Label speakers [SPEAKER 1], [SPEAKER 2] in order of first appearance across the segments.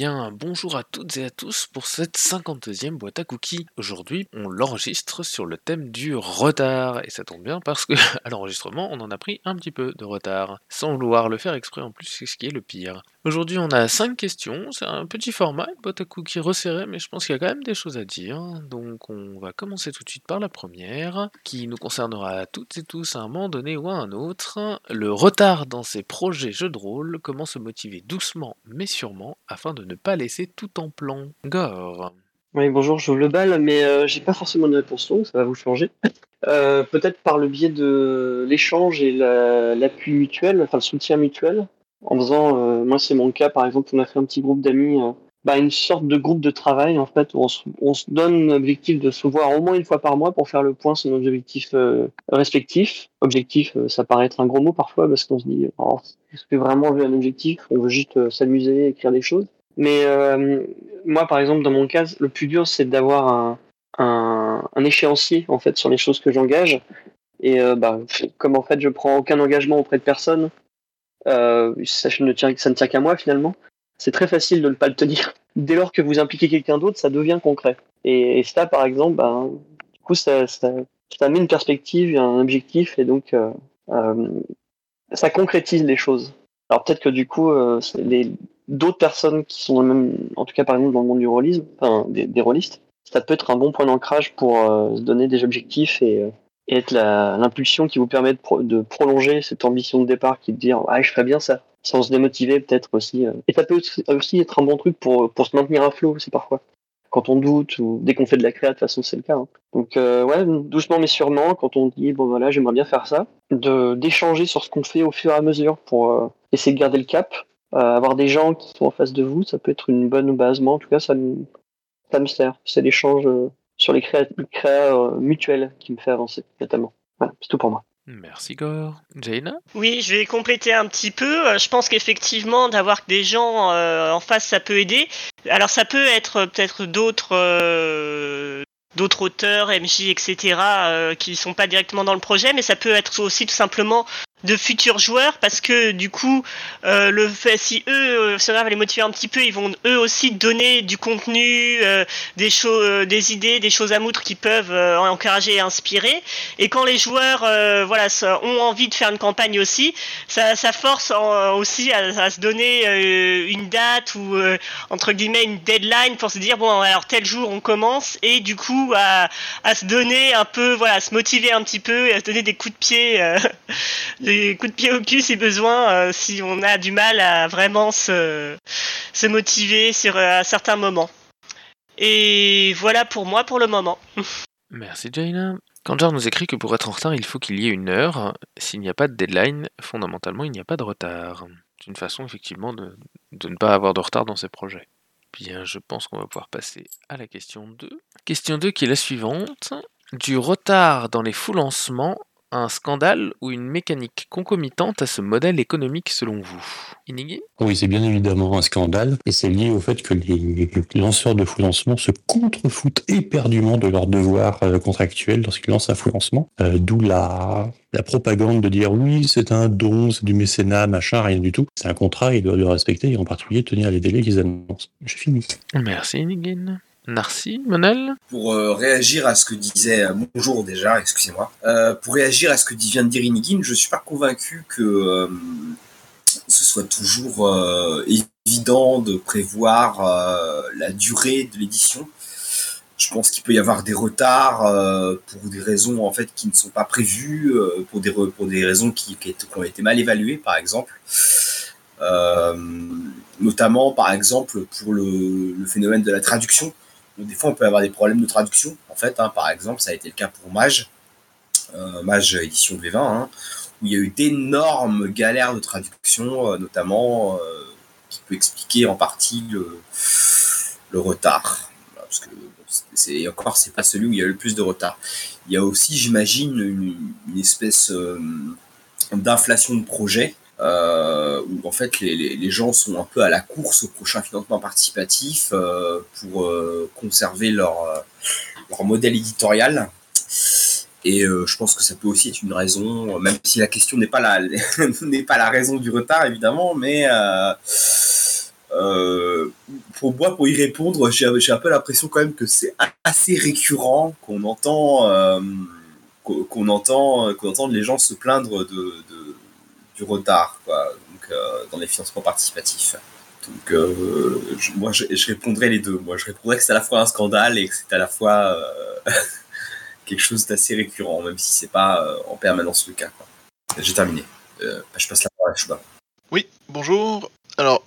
[SPEAKER 1] bien, bonjour à toutes et à tous pour cette 52e boîte à cookies. Aujourd'hui, on l'enregistre sur le thème du retard. Et ça tombe bien parce que à l'enregistrement, on en a pris un petit peu de retard. Sans vouloir le faire exprès en plus, c'est ce qui est le pire. Aujourd'hui, on a 5 questions. C'est un petit format, une boîte à cookies resserrée, mais je pense qu'il y a quand même des choses à dire. Donc, on va commencer tout de suite par la première, qui nous concernera toutes et tous à un moment donné ou à un autre. Le retard dans ses projets jeux de rôle, comment se motiver doucement mais sûrement afin de ne pas laisser tout en plan. Gore.
[SPEAKER 2] Oui, bonjour, je le bal, mais euh, j'ai pas forcément de réponse longue, ça va vous changer. Euh, Peut-être par le biais de l'échange et la- l'appui mutuel, enfin le soutien mutuel. En faisant, euh, moi c'est mon cas par exemple, on a fait un petit groupe d'amis, euh, bah, une sorte de groupe de travail en fait, où on se, on se donne l'objectif de se voir au moins une fois par mois pour faire le point sur nos objectifs respectifs. Objectif, ça paraît être un gros mot parfois parce qu'on se dit, oh, est-ce que vraiment on un objectif? On veut juste s'amuser, écrire des choses. Mais euh, moi, par exemple, dans mon cas, le plus dur, c'est d'avoir un, un, un échéancier en fait sur les choses que j'engage. Et euh, bah, comme en fait, je prends aucun engagement auprès de personne, euh, ça, ne tient, ça ne tient qu'à moi finalement. C'est très facile de ne pas le tenir. Dès lors que vous impliquez quelqu'un d'autre, ça devient concret. Et, et ça, par exemple, bah, du coup, ça, ça, ça met une perspective, un objectif, et donc euh, euh, ça concrétise les choses. Alors peut-être que du coup, euh, les d'autres personnes qui sont dans le même, en tout cas par exemple dans le monde du rôlisme, enfin des, des rôlistes, ça peut être un bon point d'ancrage pour euh, se donner des objectifs et, euh, être l'impulsion qui vous permet de, pro- de prolonger cette ambition de départ, qui est de dire ah je ferais bien ça, sans se démotiver peut-être aussi. euh. Et ça peut aussi- être un bon truc pour pour se maintenir à flot aussi parfois. Quand on doute ou dès qu'on fait de la créa, de toute façon c'est le cas. hein. Donc ouais, doucement mais sûrement, quand on dit bon voilà j'aimerais bien faire ça, d'échanger sur ce qu'on fait au fur et à mesure pour essayer de garder le cap. Euh, avoir des gens qui sont en face de vous, ça peut être une bonne base. Moi, en tout cas, ça me, ça me sert. C'est l'échange euh, sur les créas, les créas, euh, mutuels qui me fait avancer, notamment. Voilà, c'est tout pour moi.
[SPEAKER 1] Merci Gore. Jaina?
[SPEAKER 3] Oui, je vais compléter un petit peu. Euh, Je pense qu'effectivement, d'avoir des gens euh, en face, ça peut aider. Alors, ça peut être peut-être d'autres euh, d'autres auteurs, MJ, etc., euh, qui sont pas directement dans le projet, mais ça peut être aussi tout simplement de futurs joueurs parce que du coup euh, le fait si eux euh, cela va les motiver un petit peu ils vont eux aussi donner du contenu euh, des choses euh, des idées des choses à moutre qui peuvent euh, encourager et inspirer. Et quand les joueurs euh, voilà ont envie de faire une campagne aussi ça, ça force aussi à, se donner euh, une date ou euh, entre guillemets une deadline pour se dire bon alors tel jour on commence. Et du coup à, à se donner un peu voilà à se motiver un petit peu et à se donner des coups de pied euh, des coups de pied au cul si besoin euh, si on a du mal à vraiment se, se motiver sur euh, à certains moments et voilà pour moi pour le moment
[SPEAKER 1] Merci Jaina. Kanjar nous écrit que pour être en retard, il faut qu'il y ait une heure. S'il n'y a pas de deadline, fondamentalement, il n'y a pas de retard. C'est une façon effectivement de, de ne pas avoir de retard dans ses projets. Bien, je pense qu'on va pouvoir passer à la question 2. Question 2 qui est la suivante. Du retard dans les fous lancements, un scandale ou une mécanique concomitante à ce modèle économique selon vous? Inigi
[SPEAKER 4] Oui, c'est bien évidemment un scandale, et c'est lié au fait que les lanceurs de fou lancement se contrefoutent éperdument de leurs devoirs euh, contractuels lorsqu'ils lancent un fou lancement, euh, d'où la, la propagande de dire oui, c'est un don, c'est du mécénat, machin, rien du tout. C'est un contrat, ils doivent le respecter, et en particulier tenir les délais qu'ils annoncent. J'ai fini.
[SPEAKER 1] Merci Inigin. Narcy, Monel
[SPEAKER 5] pour euh, réagir à ce que disait euh, bonjour déjà, excusez-moi. Euh, pour réagir à ce que vient de dire Inigin, je suis pas convaincu que euh, ce soit toujours euh, évident de prévoir euh, la durée de l'édition. Je pense qu'il peut y avoir des retards euh, pour des raisons en fait qui ne sont pas prévues, euh, pour des pour raisons qui, ont été mal évaluées, par exemple. Euh, notamment, par exemple, pour le phénomène de la traduction. Des fois, on peut avoir des problèmes de traduction. En fait, hein, par exemple, ça a été le cas pour Mage, euh, Mage édition V20, hein, où il y a eu d'énormes galères de traduction, euh, notamment, euh, qui peut expliquer en partie le, retard. Parce que c'est- encore, c'est pas celui où il y a le plus de retard. Il y a aussi, j'imagine, une, espèce d'inflation de projet. Euh, où en fait les, gens sont un peu à la course au prochain financement participatif euh, pour euh, conserver leur, euh, leur modèle éditorial. Et je pense que ça peut aussi être une raison, même si la question n'est pas la n'est pas la raison du retard évidemment, mais pour moi, pour y répondre, j'ai un peu l'impression quand même que c'est assez récurrent qu'on entend, qu'on entend, qu'on entend les gens se plaindre de- du retard, quoi, donc, euh, dans les financements participatifs. Donc, euh, je- moi, je, je les deux. Moi, je répondrais que c'est à la fois un scandale et que c'est à la fois euh, quelque chose d'assez récurrent, même si c'est pas en permanence le cas. J'ai terminé. Je passe la parole à Chouba.
[SPEAKER 6] Oui, bonjour. Alors,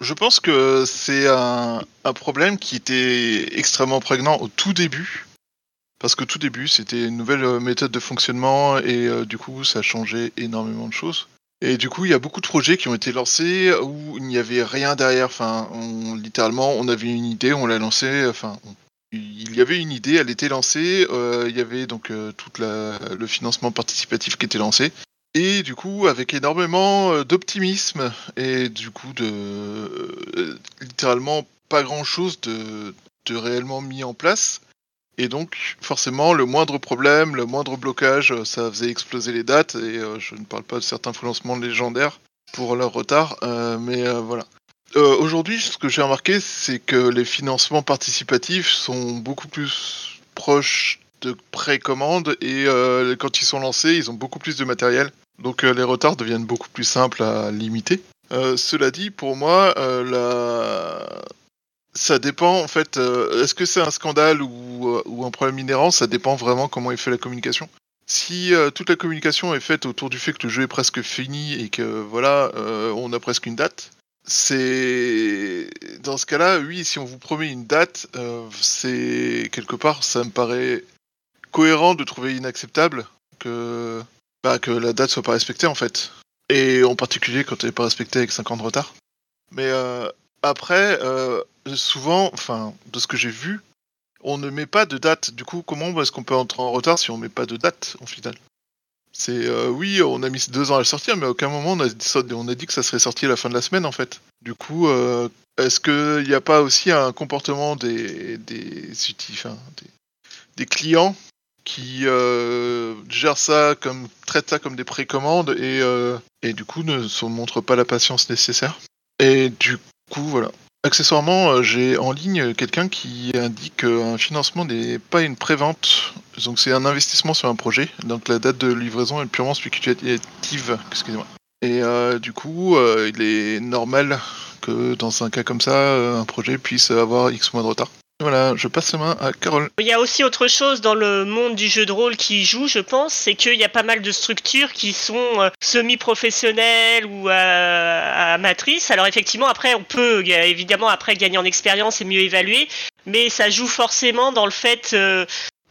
[SPEAKER 6] je pense que c'est un, un problème qui était extrêmement prégnant au tout début. Parce que tout début, c'était une nouvelle méthode de fonctionnement et du coup, ça changeait énormément de choses. Et du coup, il y a beaucoup de projets qui ont été lancés où il n'y avait rien derrière. Enfin, littéralement, on avait une idée, on l'a lancée. Enfin, il y avait une idée, elle était lancée. euh, il y avait donc euh, tout le financement participatif qui était lancé. Et du coup, avec énormément euh, d'optimisme et du coup de littéralement pas grand chose de réellement mis en place. Et donc, forcément, le moindre problème, le moindre blocage, euh, ça faisait exploser les dates. Et euh, je ne parle pas de certains financements légendaires pour leur retard, euh, mais euh, voilà. Aujourd'hui, ce que j'ai remarqué, c'est que les financements participatifs sont beaucoup plus proches de précommande et quand ils sont lancés, ils ont beaucoup plus de matériel. Donc les retards deviennent beaucoup plus simples à limiter. Cela dit, pour moi, la... ça dépend en fait. euh, Est-ce que c'est un scandale ou, euh, ou un problème inhérent? Ça dépend vraiment comment est fait la communication. Si euh, toute la communication est faite autour du fait que le jeu est presque fini et que voilà, on a presque une date, c'est dans ce cas-là, oui, si on vous promet une date, c'est quelque part, ça me paraît cohérent de trouver inacceptable que bah, que la date soit pas respectée en fait. Et en particulier quand elle n'est pas respectée avec 5 ans de retard. Mais après, euh, souvent, enfin, de ce que j'ai vu, on ne met pas de date. Du coup, comment est-ce qu'on peut entrer en retard si on met pas de date au final? C'est euh, oui, on a mis deux ans à le sortir, mais à aucun moment on a, dit que ça serait sorti à la fin de la semaine en fait. Du coup, euh, est-ce qu'il n'y a pas aussi un comportement des des, enfin, des, clients qui gèrent ça comme traitent ça comme des précommandes et et du coup ne se montrent pas la patience nécessaire? Et du Accessoirement, euh, j'ai en ligne quelqu'un qui indique qu'un financement n'est pas une prévente, donc c'est un investissement sur un projet. Donc la date de livraison est purement spéculative, excusez-moi. Et euh, du coup, euh, il est normal que dans un cas comme ça, euh, un projet puisse avoir X mois de retard. Voilà, je passe la main à Carole.
[SPEAKER 3] Il y a aussi autre chose dans le monde du jeu de rôle qui joue, je pense, c'est qu'il y a pas mal de structures qui sont euh, semi-professionnelles ou euh, amatrices. Alors effectivement, après, on peut euh, évidemment après gagner en expérience et mieux évaluer, mais ça joue forcément dans le fait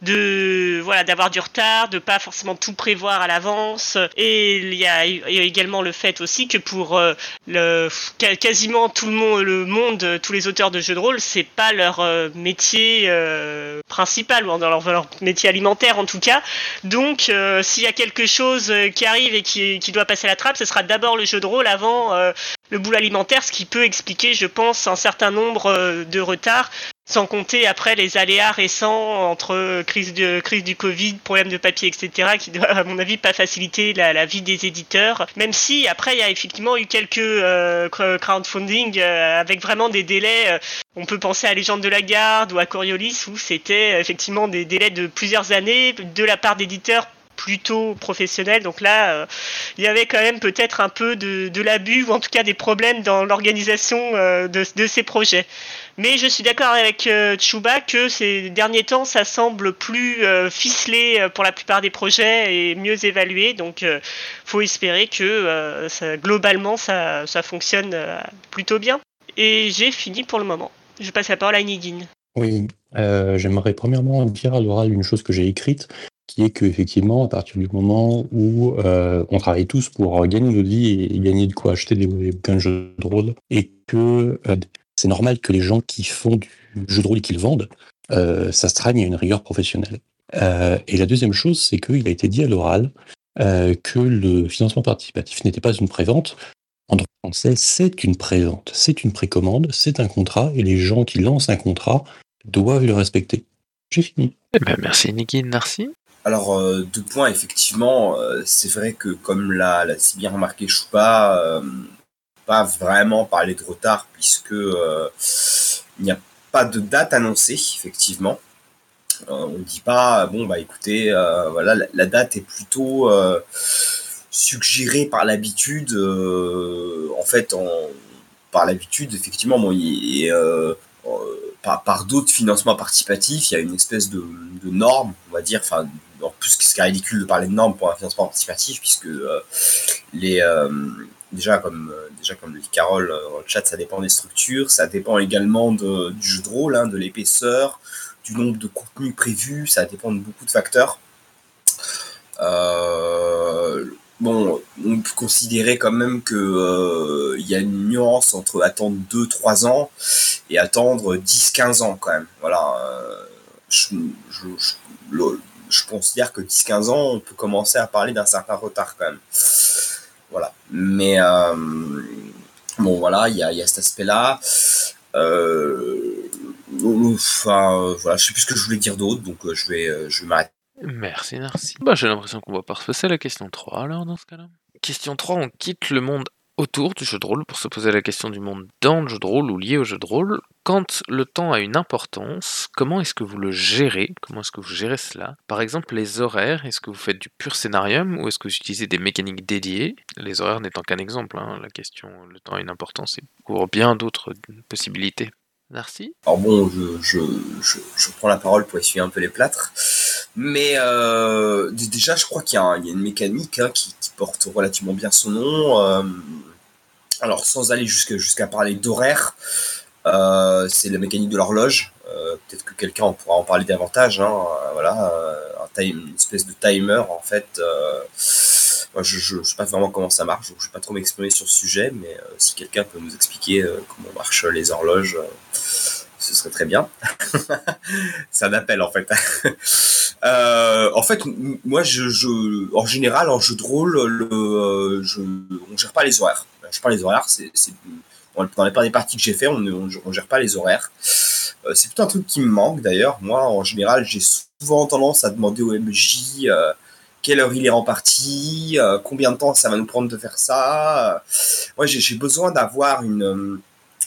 [SPEAKER 3] de voilà d'avoir du retard, de pas forcément tout prévoir à l'avance. Et il y a, également le fait aussi que pour euh, le quasiment tout le monde, le monde, tous les auteurs de jeux de rôle, c'est pas leur euh, métier euh, principal ou dans leur, métier alimentaire en tout cas. Donc, euh, s'il y a quelque chose qui arrive et qui, qui doit passer à la trappe, ce sera d'abord le jeu de rôle avant le boulot alimentaire, ce qui peut expliquer, je pense, un certain nombre de retards. Sans compter après les aléas récents entre crise, de, crise du Covid, problème de papier, etc., qui doivent, à mon avis, pas faciliter la, la vie des éditeurs. Même si, après, il y a effectivement eu quelques euh, cr- crowdfunding euh, avec vraiment des délais. euh, on peut penser à Légende de la Garde ou à Coriolis, où c'était effectivement des délais de plusieurs années de la part d'éditeurs plutôt professionnels. Donc là, il y avait quand même peut-être un peu de, de l'abus ou en tout cas des problèmes dans l'organisation de, de ces projets. Mais je suis d'accord avec euh, Tchouba que ces derniers temps, ça semble plus euh, ficelé euh, pour la plupart des projets et mieux évalué. Donc, euh, faut espérer que euh, globalement, ça, ça fonctionne euh, plutôt bien. Et j'ai fini pour le moment. Je passe la parole à Nidine.
[SPEAKER 4] Oui, euh, j'aimerais premièrement dire à l'oral une chose que j'ai écrite, qui est qu'effectivement, à partir du moment où euh, on travaille tous pour gagner notre vie et gagner de quoi acheter des bouquins de jeux de rôle, et que euh, c'est normal que les gens qui font du jeu de rôle et qui le vendent euh, s'astreignent à une rigueur professionnelle. Euh, et la deuxième chose, c'est qu'il a été dit à l'oral euh, que le financement participatif n'était pas une prévente. En droit français, c'est une prévente, c'est une précommande, c'est un contrat, et les gens qui lancent un contrat doivent le respecter. J'ai fini.
[SPEAKER 1] Eh ben, merci Niki, merci.
[SPEAKER 5] Alors, euh, deux points, effectivement, euh, c'est vrai que comme l'a, l'a si bien remarqué Choupa, euh, pas vraiment parler de retard puisque euh, il n'y a pas de date annoncée, effectivement. Euh, on ne dit pas, bon, bah écoutez, euh, voilà, la, date est plutôt suggérée par l'habitude. en fait, en, par l'habitude, effectivement, bon, il, et, par, par d'autres financements participatifs, il y a une espèce de, norme, on va dire, enfin, en plus, ce qui est ridicule de parler de normes pour un financement participatif, puisque les déjà comme déjà comme le dit Carole dans le chat, ça dépend des structures, ça dépend également du jeu de rôle, hein, de l'épaisseur, du nombre de contenus prévus, ça dépend de beaucoup de facteurs. Euh, bon, on peut considérer quand même que euh, il y a une nuance entre attendre 2-3 ans et attendre 10-15 ans quand même. Voilà. Euh, je, considère que 10-15 ans, on peut commencer à parler d'un certain retard quand même. Voilà. Mais euh, bon, voilà, il y a, y a, cet aspect-là. Euh, enfin, voilà, je sais plus ce que je voulais dire d'autre, donc je vais, je vais m'arrêter.
[SPEAKER 1] Merci, merci. Bah, j'ai l'impression qu'on va pas repasser la question 3 alors dans ce cas-là. Question 3, on quitte le monde autour du jeu de rôle pour se poser la question du monde dans le jeu de rôle ou lié au jeu de rôle. Quand le temps a une importance, comment est-ce que vous le gérez? Comment est-ce que vous gérez cela? Par exemple, les horaires, est-ce que vous faites du pur scénarium ou est-ce que vous utilisez des mécaniques dédiées? Les horaires n'étant qu'un exemple, hein, la question le temps a une importance et couvre bien d'autres possibilités. Merci.
[SPEAKER 5] Alors bon, je, prends la parole pour essuyer un peu les plâtres. Mais euh, déjà, je crois qu'il y, a une mécanique hein, qui, porte relativement bien son nom. Euh, alors, sans aller jusqu'à parler d'horaire, c'est la mécanique de l'horloge. Euh, peut-être que quelqu'un pourra en parler davantage. Hein, voilà, un time, une espèce de timer en fait. Je ne sais pas vraiment comment ça marche, je ne vais pas trop m'exprimer sur ce sujet, mais euh, si quelqu'un peut nous expliquer euh, comment marchent les horloges, euh, ce serait très bien. C'est un appel en fait. en fait, moi, je, en général, en jeu de rôle, le, je, on gère pas les horaires. Je gère pas les horaires, dans les, des parties que j'ai fait, on ne gère pas les horaires. c'est plutôt un truc qui me manque d'ailleurs. Moi, en général, j'ai souvent tendance à demander au MJ quelle heure il est en partie, euh, combien de temps ça va nous prendre de faire ça. Moi, j'ai besoin d'avoir une, euh,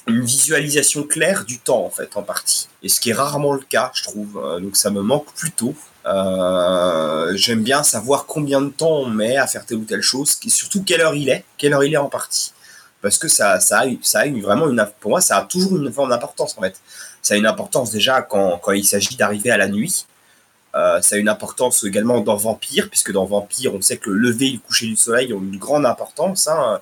[SPEAKER 5] visualisation claire du temps, en fait, en partie. Et ce qui est rarement le cas, je trouve. Euh, donc, ça me manque plutôt. Euh, J'aime bien savoir combien de temps on met à faire telle ou telle chose, surtout quelle heure il est, quelle heure il est en partie. Parce que ça, a, vraiment une, pour moi, ça a toujours une forme d'importance, en fait. Ça a une importance déjà quand, il s'agit d'arriver à la nuit euh, ça a une importance également dans Vampire, puisque dans Vampire, on sait que le lever et le coucher du soleil ont une grande importance. Hein.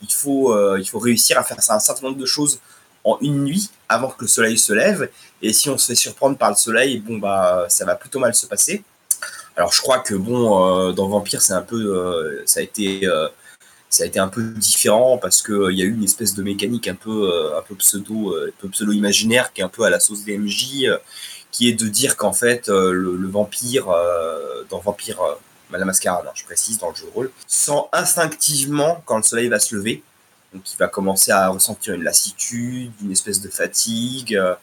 [SPEAKER 5] Il, faut, euh, il faut réussir à faire un certain nombre de choses en une nuit avant que le soleil se lève. Et si on se fait surprendre par le soleil, bon bah ça va plutôt mal se passer. Alors je crois que bon euh, dans Vampire c'est un peu ça a été ça a été un peu différent parce que il y a eu une espèce de mécanique un peu un peu pseudo un peu pseudo imaginaire qui est un peu à la sauce DMJ qui est de dire qu'en fait, euh, le, vampire, euh, dans Vampire, euh, la mascarade, hein, je précise, dans le jeu rôle, sent instinctivement quand le soleil va se lever. Donc il va commencer à ressentir une lassitude, une espèce de fatigue, euh,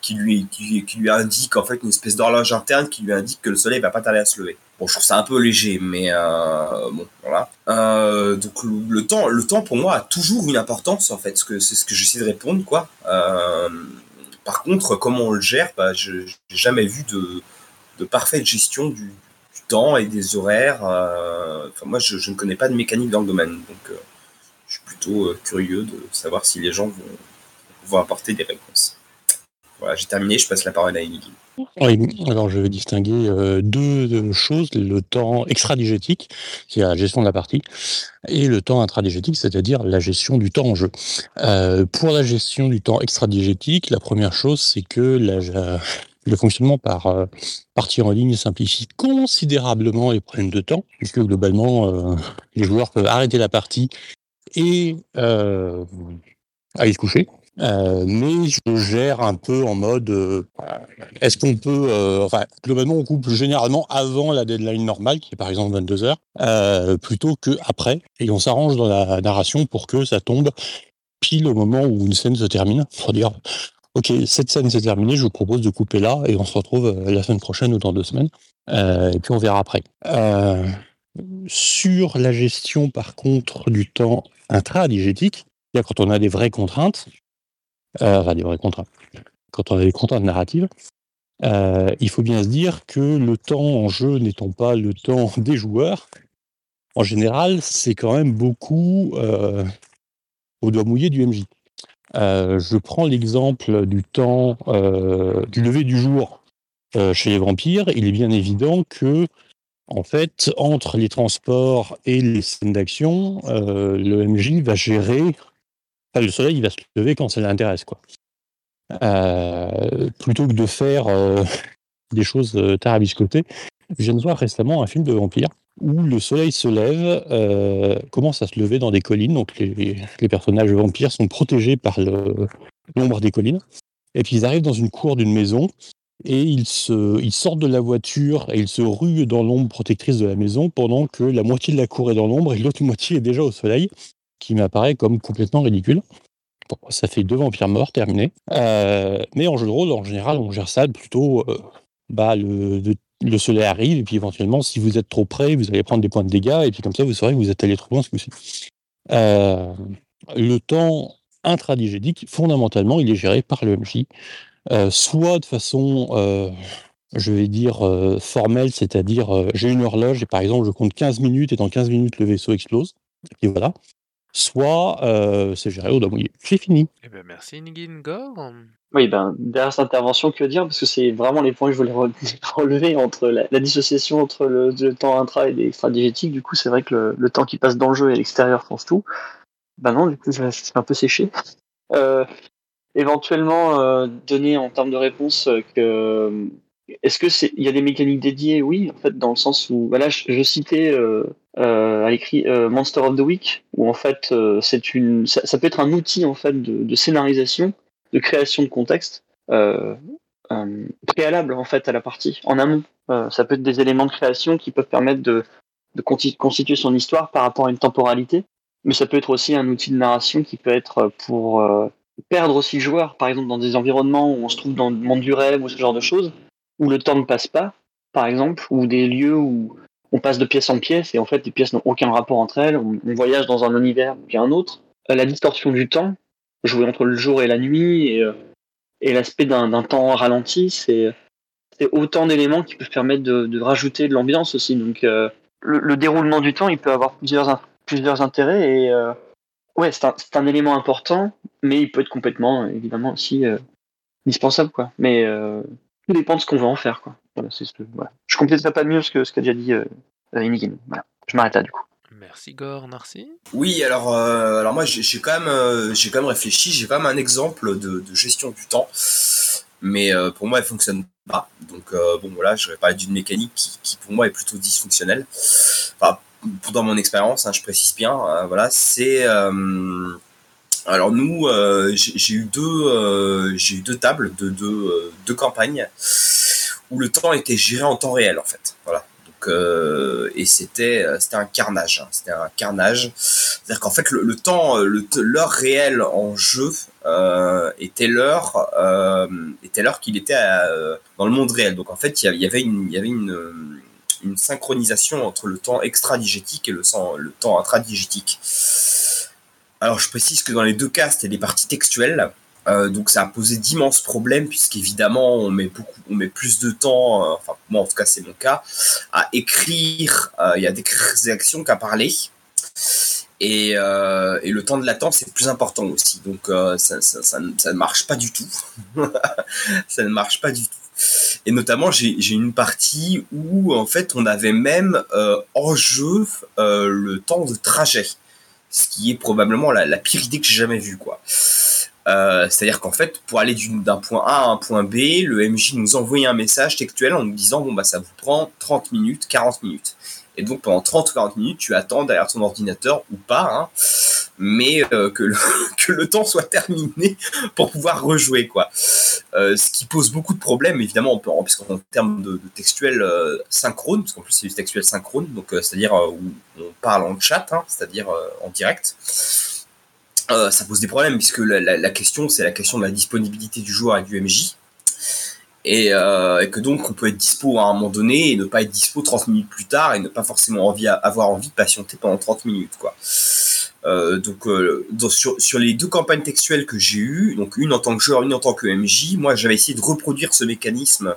[SPEAKER 5] qui, lui, qui, qui, lui indique en fait une espèce d'horloge interne qui lui indique que le soleil va pas tarder à se lever. Bon, je trouve ça un peu léger, mais euh, bon, voilà. Euh, donc le, temps, le temps pour moi a toujours une importance en fait, c'est ce que j'essaie de répondre quoi. Euh, par contre, comment on le gère, bah, je n'ai jamais vu de, de, parfaite gestion du, du, temps et des horaires. Euh, enfin, moi, je, je, ne connais pas de mécanique dans le domaine, donc euh, curieux de savoir si les gens vont, vont apporter des réponses. Voilà, j'ai terminé, je passe la parole à Emily.
[SPEAKER 4] Oui, alors je vais distinguer euh, deux, choses, le temps extradigétique, qui est la gestion de la partie, et le temps intradigétique, c'est-à-dire la gestion du temps en jeu. Euh, pour la gestion du temps extradigétique, la première chose, c'est que le fonctionnement par partie en ligne simplifie considérablement les problèmes de temps, puisque globalement, les joueurs peuvent arrêter la partie et euh, aller se coucher, euh, mais je gère un peu en mode euh, est-ce qu'on peut euh, globalement on coupe généralement avant la deadline normale qui est par exemple 22 heures plutôt que après et on s'arrange dans la narration pour que ça tombe pile au moment où une scène se termine. Pour dire ok cette scène s'est terminée je vous propose de couper là et on se retrouve la semaine prochaine ou dans deux semaines. Et puis on verra après. Sur la gestion par contre du temps intradigétique quand on a des vraies contraintes, euh, enfin des vraies contraintes, quand on a des contraintes narratives, euh, il faut bien se dire que le temps en jeu n'étant pas le temps des joueurs, en général, c'est quand même beaucoup euh, au doigt mouillé du MJ. Je prends l'exemple du temps du lever du jour chez les vampires. Il est bien évident que, en fait, entre les transports et les scènes d'action, euh, le MJ va gérer. Enfin, le soleil, il va se lever quand ça l'intéresse, quoi. Euh, plutôt que de faire euh, des choses tarabiscotées. Je viens de voir récemment un film de vampire où le soleil se lève, commence à se lever dans des collines. Donc les, les personnages vampires sont protégés par l'ombre des collines. Et puis ils arrivent dans une cour d'une maison et ils, sortent de la voiture et ils se ruent dans l'ombre protectrice de la maison pendant que la moitié de la cour est dans l'ombre et l'autre moitié est déjà au soleil, qui m'apparaît comme complètement ridicule. Bon, ça fait deux vampires morts, terminé. Euh, mais en jeu de rôle, en général, on gère ça plutôt. euh, bah, le, le soleil arrive, et puis éventuellement, si vous êtes trop près, vous allez prendre des points de dégâts, et puis comme ça, vous saurez que vous êtes allé trop loin ce coup-ci. Euh, le temps intradigétique, fondamentalement, il est géré par le MJ, soit de façon, euh, je vais dire, euh, formelle, c'est-à-dire, euh, j'ai une horloge, et par exemple, je compte 15 minutes, et dans 15 minutes, le vaisseau explose, et voilà. Soit euh, c'est géré au doigt mouillé. J'ai fini.
[SPEAKER 1] Eh ben merci Nigin Gore.
[SPEAKER 2] Oui, ben, derrière cette intervention, que dire? Parce que c'est vraiment les points que je voulais re- relever entre la, la dissociation entre le, le temps intra et extra-digétique. Du coup, c'est vrai que le, le temps qui passe dans le jeu et l'extérieur pense tout. Ben non, du coup, je suis un peu séché. Euh, éventuellement, euh, donner en termes de réponse euh, que. Est-ce que c'est, il y a des mécaniques dédiées? Oui, en fait, dans le sens où, voilà, je, je citais euh, euh, à l'écrit euh, Monster of the Week, où en fait, euh, c'est une, ça, ça peut être un outil en fait de, de scénarisation, de création de contexte, préalable en fait à la partie, en amont. Ça peut être des éléments de création qui peuvent permettre de, de constituer son histoire par rapport à une temporalité, mais ça peut être aussi un outil de narration qui peut être pour perdre aussi le joueur, par exemple dans des environnements où on se trouve dans le monde du rêve ou ce genre de choses, où le temps ne passe pas, par exemple, ou des lieux où on passe de pièce en pièce et en fait les pièces n'ont aucun rapport entre elles, on, voyage dans un univers puis un autre. Euh, la distorsion du temps, jouer entre le jour et la nuit et, euh, et l'aspect d'un temps ralenti, c'est autant d'éléments qui peuvent permettre de, rajouter de l'ambiance aussi. Donc euh, le, le déroulement du temps, il peut avoir plusieurs, plusieurs intérêts et ouais, c'est un, c'est un élément important, mais il peut être complètement évidemment aussi euh, indispensable quoi. Mais euh, tout dépend de ce qu'on veut en faire quoi. Voilà, c'est ce que, voilà. Je compléterai pas mieux ce que ce qu'a déjà dit euh, euh, Inikin. Voilà, je m'arrête là du coup.
[SPEAKER 1] Merci Gore, Narcy?
[SPEAKER 5] Oui, alors, euh, alors moi j'ai quand même, euh, j'ai quand même réfléchi. J'ai quand même un exemple de, de gestion du temps, mais euh, pour moi elle fonctionne pas. Donc euh, bon voilà, je vais parler d'une mécanique qui, qui pour moi est plutôt dysfonctionnelle. Enfin, pour- dans mon expérience, hein, je précise bien. euh, voilà, c'est euh, alors nous, euh, j'ai eu deux, euh, j'ai eu deux tables de deux, euh, deux campagnes où le temps était géré en temps réel en fait. Voilà. Donc, euh, et c'était euh, c'était un carnage. hein. C'était un carnage. C'est-à-dire qu'en fait le, le temps, euh, l'heure réelle en jeu était l'heure était l'heure qu'il était à, dans le monde réel. Donc en fait il y avait une il y avait une une synchronisation entre le temps extradigétique et le, le temps intradigétique. Alors je précise que dans les deux cas, c'était des parties textuelles. Euh, donc ça a posé d'immenses problèmes puisqu'évidemment on met beaucoup, on met plus de temps, euh, enfin moi en tout cas c'est mon cas, à écrire, il y a des actions qu'à parler. Et, euh, le temps de latence est plus important aussi. Donc ça, ça, ne- marche pas du tout. ça ne marche pas du tout. Et notamment j'ai une partie où en fait on avait même en jeu le temps de trajet ce qui est probablement la, pire idée que j'ai jamais vue, quoi. Euh, C'est-à-dire qu'en fait, pour aller d'un point A à un point B, le MJ nous envoyait un message textuel en nous disant bon bah ça vous prend 30 minutes, 40 minutes. Et donc pendant 30 ou 40 minutes, tu attends derrière ton ordinateur ou pas, hein, mais euh, que, le, que le temps soit terminé pour pouvoir rejouer, quoi. Euh, ce qui pose beaucoup de problèmes, évidemment, en, termes de, textuel euh, synchrone, parce qu'en plus c'est du textuel synchrone, donc c'est-à-dire où on parle en chat, hein, c'est-à-dire en direct. Ça pose des problèmes puisque la question c'est la question de la disponibilité du joueur et du MJ et, euh, et que donc on peut être dispo à un moment donné et ne pas être dispo 30 minutes plus tard et ne pas forcément envie avoir envie de patienter pendant 30 minutes quoi. Euh, donc euh, sur, les deux campagnes textuelles que j'ai eues, donc une en tant que joueur, une en tant que MJ, moi j'avais essayé de reproduire ce mécanisme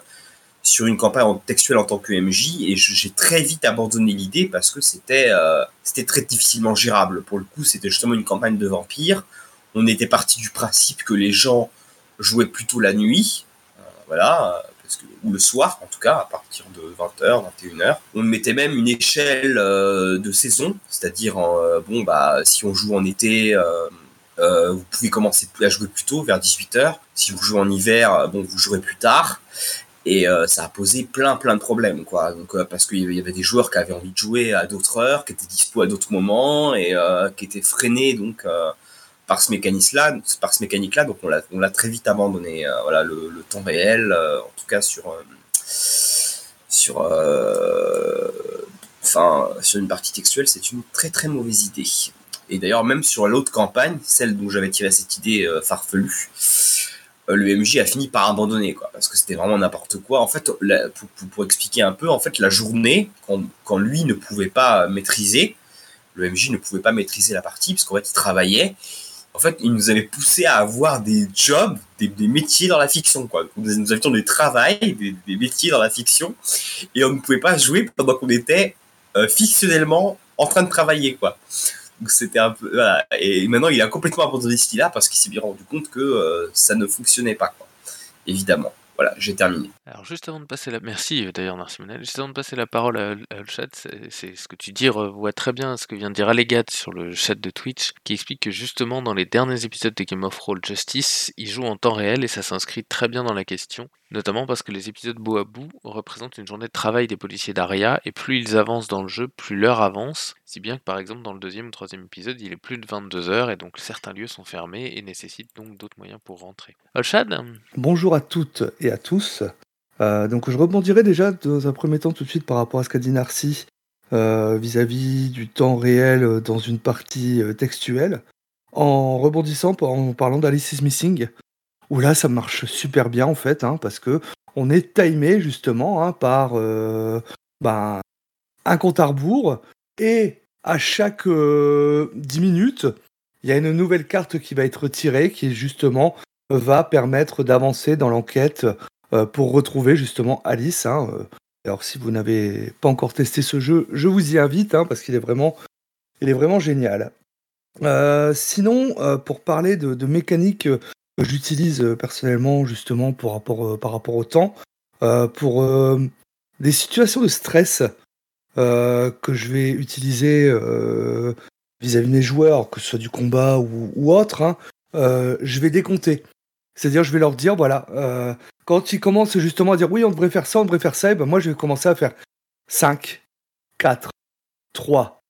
[SPEAKER 5] sur une campagne textuelle en tant que MJ et j'ai très vite abandonné l'idée parce que c'était euh, c'était très difficilement gérable. Pour le coup, c'était justement une campagne de vampires. On était parti du principe que les gens jouaient plutôt la nuit, voilà, euh, parce que, ou le soir en tout cas, à partir de 20h, 21h. On mettait même une échelle euh, de saison, c'est-à-dire, euh, bon, bah, si on joue en été, vous pouvez commencer à jouer plus tôt, vers 18h. Si vous jouez en hiver, bon, vous jouerez plus tard. Et ça a posé plein plein de problèmes quoi. Donc parce qu'il y avait- des joueurs qui avaient envie de jouer à d'autres heures, qui étaient dispo à d'autres moments et qui étaient freinés donc par ce mécanisme-là, par ce mécanique-là. Donc on l'a on l'a très vite abandonné. euh, voilà le, temps réel, euh, en tout cas sur euh, sur enfin sur une partie textuelle, c'est une très très mauvaise idée. Et d'ailleurs même sur l'autre campagne, celle dont j'avais tiré cette idée farfelue le MJ a fini par abandonner quoi parce que c'était vraiment n'importe quoi en fait pour, pour, pour expliquer un peu en fait la journée quand, quand lui ne pouvait pas maîtriser le MJ ne pouvait pas maîtriser la partie parce qu'en fait il travaillait en fait il nous avait poussé à avoir des jobs des, métiers dans la fiction quoi nous, nous avions des travails des, des métiers dans la fiction et on ne pouvait pas jouer pendant qu'on était euh, fictionnellement en train de travailler quoi donc c'était un peu voilà. et maintenant il a complètement abandonné ce qu'il a parce qu'il s'est bien rendu compte que euh, ça ne fonctionnait pas quoi. Évidemment. Voilà, j'ai terminé.
[SPEAKER 1] Alors juste avant de passer la... Merci d'ailleurs Merci. Juste avant de passer la parole à, à c'est ce que tu dis revoit très bien ce que vient de dire Allégat sur le chat de Twitch, qui explique que justement dans les derniers épisodes de Game of Roll Justice, il joue en temps réel et ça s'inscrit très bien dans la question, notamment parce que les épisodes bout à bout représentent une journée de travail des policiers d'Aria, et plus ils avancent dans le jeu, plus l'heure avance, si bien que par exemple dans le deuxième ou troisième épisode, il est plus de 22 heures et donc certains lieux sont fermés et nécessitent donc d'autres moyens pour rentrer. Olshad?
[SPEAKER 7] Bonjour à toutes et à tous. Euh, donc je rebondirai déjà dans un premier temps tout de suite par rapport à ce qu'a dit Narcy euh, vis-à-vis du temps réel euh, dans une partie euh, textuelle, en rebondissant en parlant d'Alice is Missing, où là ça marche super bien en fait, hein, parce que on est timé justement hein, par euh, ben, un compte à rebours et à chaque euh, 10 minutes, il y a une nouvelle carte qui va être tirée qui justement va permettre d'avancer dans l'enquête euh, pour retrouver justement Alice. hein, euh. Alors si vous n'avez pas encore testé ce jeu, je vous y invite parce qu'il est vraiment, il est vraiment génial. Sinon, pour parler de, mécanique que j'utilise euh, personnellement justement pour rapport, euh, par rapport au temps, euh, pour des situations de stress que je vais utiliser vis-à-vis de mes joueurs, que ce soit du combat ou, ou autre, hein, je vais décompter. C'est-à-dire, je vais leur dire, voilà, euh, quand ils commencent justement à dire oui, on devrait faire ça, on devrait faire ça, et ben moi, je vais commencer à faire 5, 4, 3,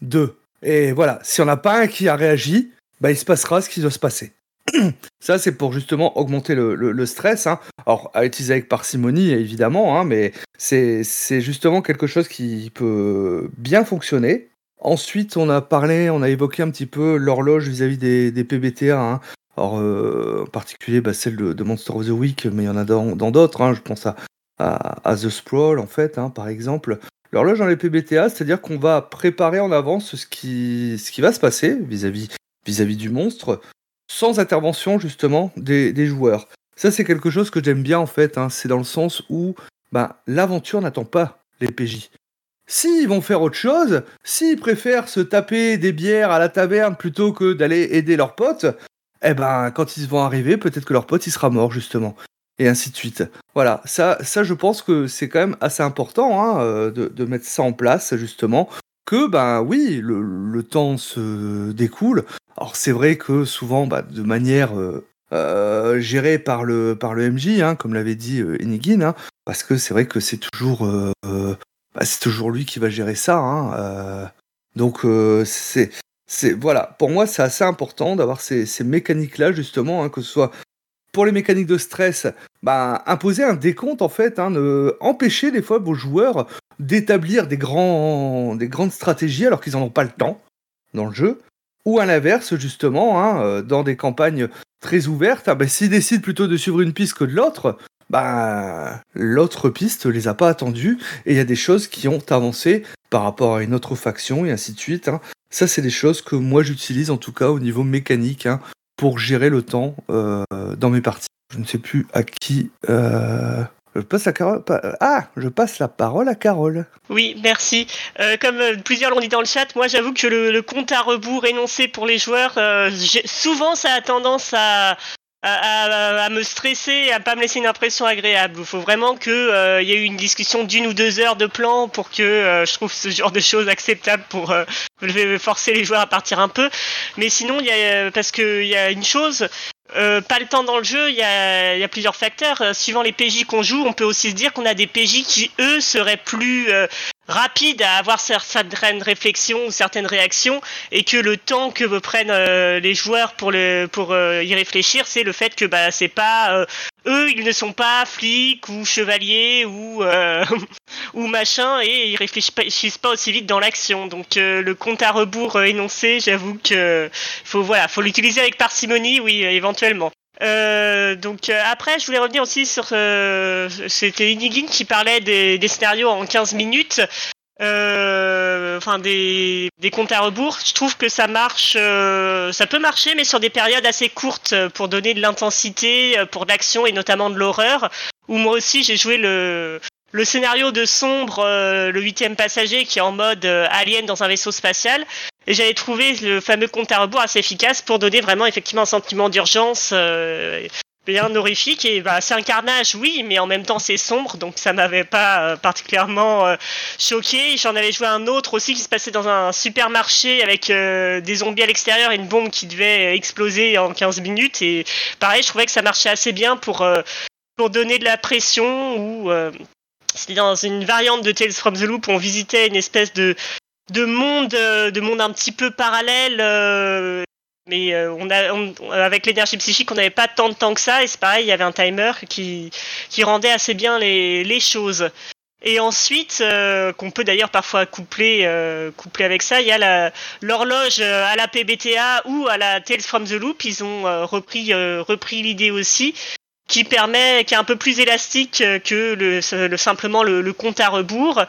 [SPEAKER 7] 2. Et voilà, si on n'a pas un qui a réagi, bah, il se passera ce qui doit se passer. Ça, c'est pour justement augmenter le, stress. hein. Alors, à utiliser avec parcimonie, évidemment, hein, mais c'est justement quelque chose qui peut bien fonctionner. Ensuite, on a parlé, on a évoqué un petit peu l'horloge vis-à-vis des, PBTA. hein. Euh, en particulier, bah, celle de, Monster of the Week, mais il y en a dans d'autres. hein. Je pense à, The Sprawl, en fait, hein, par exemple. L'horloge dans les PBTA, c'est-à-dire qu'on va préparer en avance ce qui, va se passer vis-à-vis du monstre, sans intervention, justement, des, joueurs. Ça, c'est quelque chose que j'aime bien, en fait. hein. C'est dans le sens où ben, l'aventure n'attend pas les PJ. S'ils vont faire autre chose, s'ils préfèrent se taper des bières à la taverne plutôt que d'aller aider leurs potes, eh ben, quand ils vont arriver, peut-être que leur pote, il sera mort, justement. Et ainsi de suite. Voilà, ça, ça je pense que c'est quand même assez important hein, euh, de mettre ça en place, justement. Que, ben oui, le, temps se découle. Alors, c'est vrai que souvent, bah, de manière euh, euh, gérée par le, par le MJ, hein, comme l'avait dit euh, Enigin, hein, parce que c'est vrai que c'est toujours, bah, c'est toujours lui qui va gérer ça. hein, donc, c'est, c'est voilà, pour moi, c'est assez important d'avoir ces, ces mécaniques-là justement, hein, que ce soit pour les mécaniques de stress, bah, imposer un décompte en fait, ne- empêcher des fois vos joueurs d'établir des, des grandes stratégies alors qu'ils n'en ont pas le temps dans le jeu, ou à l'inverse justement, hein, euh, dans des campagnes très ouvertes, ah, bah, s'ils décident plutôt de suivre une piste que de l'autre, bah, l'autre piste les a pas attendus et il y a des choses qui ont avancé par rapport à une autre faction et ainsi de suite. hein. Ça, c'est des choses que moi j'utilise en tout cas au niveau mécanique hein, pour gérer le temps euh, dans mes parties. Je ne sais plus à qui. euh, Je passe la Carole. pas- Ah, je passe la parole à Carole.
[SPEAKER 3] Oui, merci. Euh, comme euh, plusieurs l'ont dit dans le chat, moi j'avoue que le, compte à rebours énoncé pour les joueurs, euh, souvent ça a tendance à, à, me stresser, à pas me laisser une impression agréable. Il faut vraiment que euh, il y ait une discussion d'une ou deux heures de plan pour que euh, je trouve ce genre de choses acceptable pour euh, forcer les joueurs à partir un peu. Mais sinon, y a euh, parce que il y a une chose. Euh, pas le temps dans le jeu, il y a, y plusieurs facteurs. Euh, suivant les PJ qu'on joue, on peut aussi se dire qu'on a des PJ qui, eux, seraient plus euh, rapides à avoir cer- certaines réflexions ou certaines réactions, et que le temps que prennent euh, les joueurs pour, le, pour y réfléchir, c'est le fait que bah, c'est pas eux, ils ne sont pas flics ou chevaliers ou euh, ou machin, et ils réfléchissent pas aussi vite dans l'action. Donc euh, le compte à rebours euh, énoncé, j'avoue que faut voilà, faut l'utiliser avec parcimonie, oui, éventuellement. Donc après, je voulais revenir aussi sur c'était Inigin qui parlait des scénarios en 15 minutes. Euh, enfin des, des comptes à rebours. Je trouve que ça marche, euh, ça peut marcher, mais sur des périodes assez courtes euh, pour donner de l'intensité, pour l'action et notamment de l'horreur. Où moi aussi j'ai joué le le scénario de Sombre, euh, le huitième passager, qui est en mode euh, alien dans un vaisseau spatial. Et j'avais trouvé le fameux compte à rebours assez efficace pour donner vraiment effectivement un sentiment d'urgence euh, bien horrifique. Et bah, c'est un carnage, oui, mais en même temps c'est sombre, donc ça m'avait pas euh, particulièrement euh, choqué. J'en avais joué un autre aussi qui se passait dans un supermarché avec euh, des zombies à l'extérieur et une bombe qui devait exploser en 15 minutes. Et pareil, je trouvais que ça marchait assez bien pour, pour donner de la pression ou c'était dans une variante de Tales from the Loop où on visitait une espèce de de monde de monde un petit peu parallèle mais euh, on a on- avec l'énergie psychique on n'avait pas tant de temps que ça et c'est pareil il y avait un timer qui qui rendait assez bien les les choses et ensuite euh, qu'on peut d'ailleurs parfois coupler euh, coupler avec ça il y a l'horloge euh, à la PBTA ou à la Tales from the Loop ils ont euh, repris euh, repris l'idée aussi qui permet, qui est un peu plus élastique que le, le- simplement le, le compte à rebours.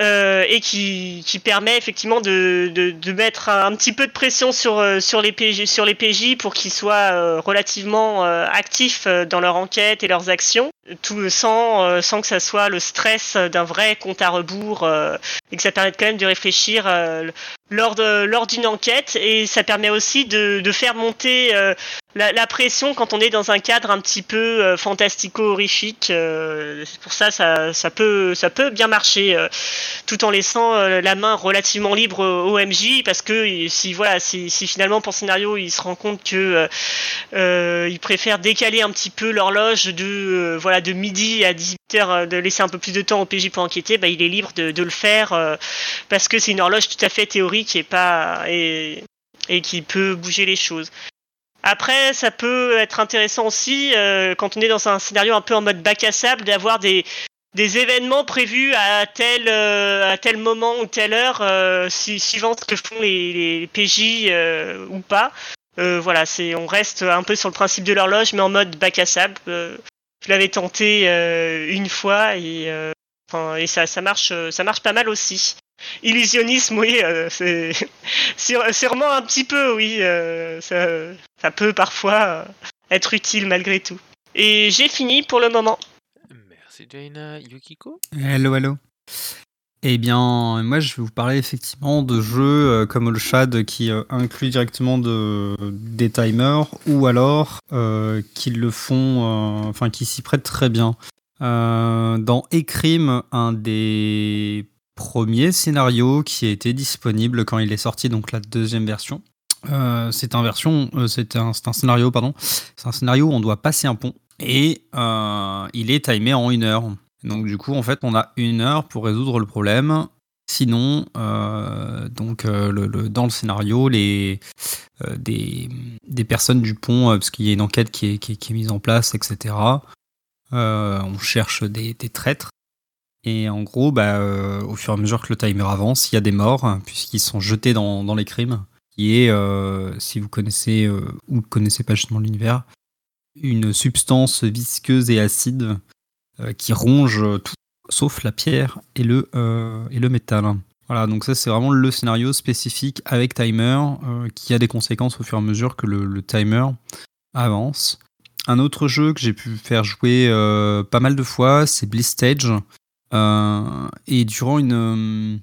[SPEAKER 3] Euh, et qui, permet effectivement de, mettre un, petit peu de pression sur, euh, sur, les, PJ, sur les PJ pour qu'ils soient euh, relativement actifs dans leur enquête et leurs actions, tout sans, euh, sans que ça soit le stress d'un vrai compte à rebours euh, et que ça permette quand même de réfléchir euh, lors de- lors d'une enquête et ça permet aussi de, de faire monter la, pression quand on est dans un cadre un petit peu fantastico-horrifique. euh, c'est pour ça, ça, ça peut, ça peut bien marcher, tout en laissant la main relativement libre au, MJ, parce que si voilà, si, si finalement pour scénario il se rend compte que euh, il préfère décaler un petit peu l'horloge de voilà de midi à 18 h de laisser un peu plus de temps au PJ pour enquêter, bah, il est libre de, le faire euh, parce que c'est une horloge tout à fait théorique et pas et, et qui peut bouger les choses. Après, ça peut être intéressant aussi euh, quand on est dans un scénario un peu en mode bac à sable d'avoir des des événements prévus à tel euh, à tel moment ou telle heure, euh, suivant ce que font les, les PJ euh, ou pas. Euh, voilà, c'est on reste un peu sur le principe de l'horloge, mais en mode bac à sable. Je l'avais tenté euh, une fois et euh, enfin, et ça ça marche euh, ça marche pas mal aussi. Illusionnisme, oui, euh, c'est sûrement un petit peu, oui. euh, ça, ça peut parfois euh, être utile malgré tout. Et j'ai fini pour le moment.
[SPEAKER 1] Merci Jaina. Yukiko?
[SPEAKER 8] Hello, hello. Eh bien, moi, je vais vous parler effectivement de jeux euh, comme Olshad qui euh, incluent directement de, des timers ou alors euh, qui le font, enfin, qui s'y prêtent très bien. Dans Ecrim, un des premiers scénarios qui a été disponible quand il est sorti, donc la deuxième version. C'est un version, c'est un, scénario, pardon. C'est un scénario où on doit passer un pont et il est timé en une heure. Donc du coup, en fait, on a une heure pour résoudre le problème. Sinon, euh, donc euh, dans le scénario, les euh, des, personnes du pont, parce qu'il y a une enquête qui est, mise en place, etc. on cherche des, traîtres. Et en gros, bah, au fur et à mesure que le timer avance, il y a des morts, puisqu'ils sont jetés dans, dans les crimes. Qui est, si vous connaissez ou ne connaissez pas justement l'univers, une substance visqueuse et acide qui ronge tout, sauf la pierre et le, euh, et le métal. Voilà, donc ça c'est vraiment le scénario spécifique avec timer euh, qui a des conséquences au fur et à mesure que le, timer avance. Un autre jeu que j'ai pu faire jouer euh, pas mal de fois, c'est Bliss Stage. Euh, et durant une, euh,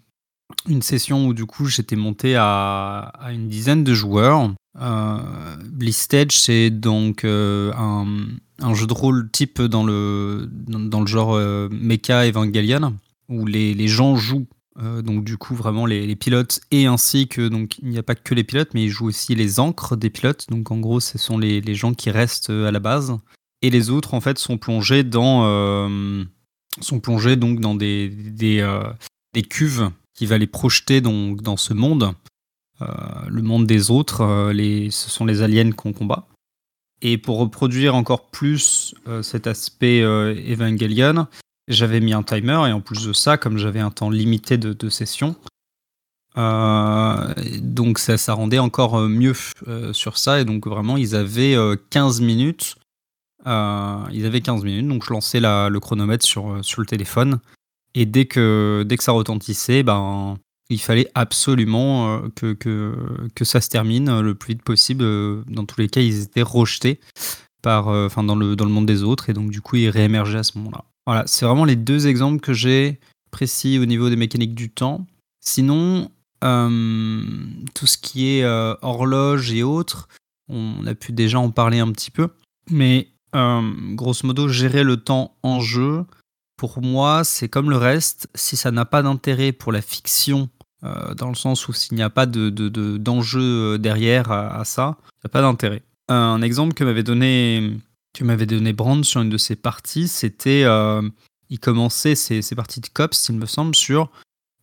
[SPEAKER 8] une session où du coup j'étais monté à, à une dizaine de joueurs, euh, Bliss Stage c'est donc euh, un, un jeu de rôle type dans le, genre euh, Mecha Evangelion, où les, les gens jouent euh, donc du coup vraiment les, pilotes et ainsi que donc il n'y a pas que les pilotes mais ils jouent aussi les encres des pilotes. Donc en gros ce sont les, gens qui restent euh, à la base. Et les autres en fait sont plongés dans des cuves qui va les projeter donc dans ce monde. Le monde des autres ce sont les aliens qu'on combat et pour reproduire encore plus euh, cet aspect euh, Evangelion j'avais mis un timer et en plus de ça, comme j'avais un temps limité de, session, euh, donc ça, rendait encore euh, mieux sur ça. Et donc vraiment, ils avaient euh, 15 minutes. Ils avaient 15 minutes, donc je lançais la- le chronomètre sur, sur le téléphone. Et dès que, dès que ça retentissait, ben, il fallait absolument euh, que, que, que ça se termine le plus vite possible. Euh, Dans tous les cas, ils étaient rejetés par, euh, enfin, dans, le, dans le monde des autres. Et donc, du coup, ils réémergeaient à ce moment-là. Voilà, c'est vraiment les deux exemples que j'ai précis au niveau des mécaniques du temps. Sinon, euh, tout ce qui est euh, horloge et autres, on a pu déjà en parler un petit peu. Mais euh, grosso modo, gérer le temps en jeu, pour moi, c'est comme le reste. Si ça n'a pas d'intérêt pour la fiction, euh, dans le sens où s'il n'y a pas de, de- de- d'enjeu euh, derrière à, ça, il n'y a pas d'intérêt. Un exemple que m'avait donné que m'avait donné Brand sur une de ses parties, c'était euh, il commençait ses, ses parties de cops, il me semble, sur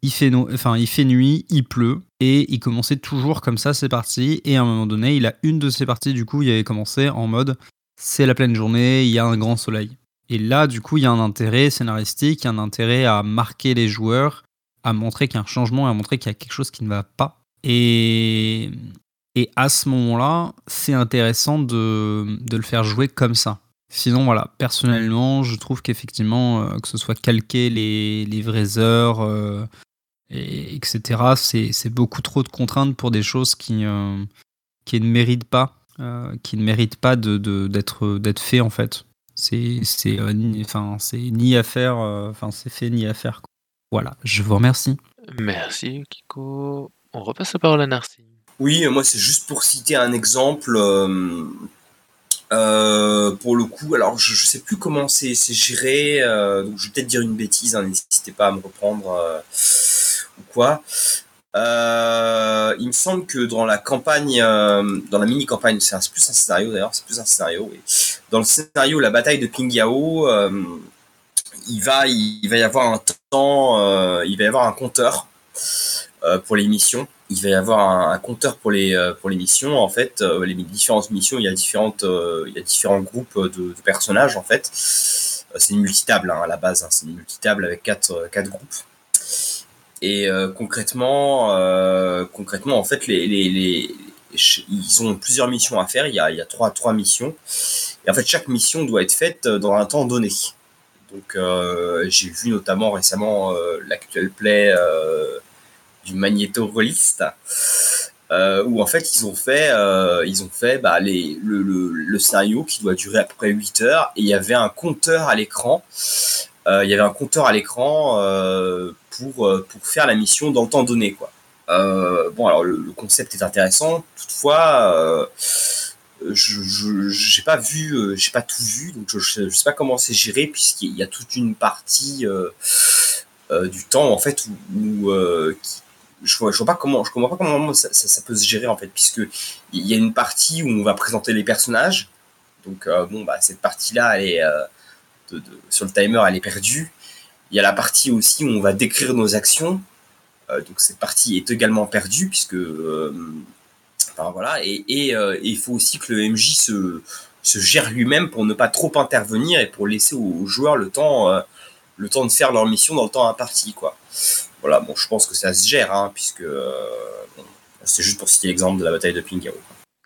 [SPEAKER 8] il fait, no- enfin, il fait nuit, il pleut, et il commençait toujours comme ça ses parties, et à un moment donné, il a une de ses parties, du coup, il avait commencé en mode c'est la pleine journée, il y a un grand soleil. Et là, du coup, il y a un intérêt scénaristique, il y a un intérêt à marquer les joueurs, à montrer qu'il y a un changement, à montrer qu'il y a quelque chose qui ne va pas. Et, et à ce moment-là, c'est intéressant de, de le faire jouer comme ça. Sinon, voilà, personnellement, je trouve qu'effectivement, euh, que ce soit calquer les, les vraies heures, euh, et, etc., c'est beaucoup trop de contraintes pour des choses qui, euh, qui ne méritent pas, qui ne méritent pas de- de- d'être d'être fait en fait. C'est ni, à faire, enfin, c'est fait ni à faire. quoi. Voilà, je vous remercie.
[SPEAKER 1] Merci Kiko. On repasse la parole à Narcy.
[SPEAKER 5] Oui, euh, moi c'est juste pour citer un exemple. euh, euh, pour le coup, alors je, je sais plus comment c'est c'est géré, euh, donc je vais peut-être dire une bêtise, hein, n'hésitez pas à me reprendre euh, ou quoi. Euh, il me semble que dans la campagne, euh, dans la mini campagne, c'est un- c'est plus un scénario d'ailleurs, c'est plus un scénario. oui. Dans le scénario, la bataille de Pingyao, euh, il va, il, va y avoir un temps, euh, il va y avoir un compteur euh, pour les missions. Il va y avoir un, compteur pour les euh, pour missions. En fait, les différentes missions, il y a différentes, il y a différents groupes de, personnages en fait. C'est une multitable hein, à la base. hein. c'est une multitable avec quatre quatre groupes. Et concrètement, concrètement, en fait, les, les, les- ils ont plusieurs missions à faire. Il y a, il y a trois, trois missions. Et en fait, chaque mission doit être faite dans un temps donné. Donc, euh, j'ai vu notamment récemment euh, l'actuel play euh, du magnéto-rôliste, euh, où en fait, ils ont fait, ils ont fait bah, les, le, le, le scénario qui doit durer à peu près 8 heures. Et il y avait un compteur à l'écran. Il y avait un compteur à l'écran pour, pour faire la mission dans le temps donné. Quoi. Bon, alors le, concept est intéressant. Toutefois, je j'ai pas vu, euh, j'ai pas tout vu, donc je, je sais pas comment c'est géré puisqu'il y a toute une partie euh, euh, du temps en fait où, euh, je vois, je vois pas comment, je comprends pas comment ça, peut se gérer en fait puisque il y a une partie où on va présenter les personnages. Donc bon bah cette de- de- sur le timer elle est perdue. Il y a la partie aussi où on va décrire nos actions. Donc cette partie est également perdue puisque enfin, voilà et et, euh, et il faut aussi que le MJ se se gère lui-même pour ne pas trop intervenir et pour laisser aux, aux joueurs le temps euh, le temps de faire leur mission dans le temps imparti quoi. Voilà bon je pense que ça se gère hein, puisque euh, bon, c'est juste pour citer l'exemple de la bataille de Pingao.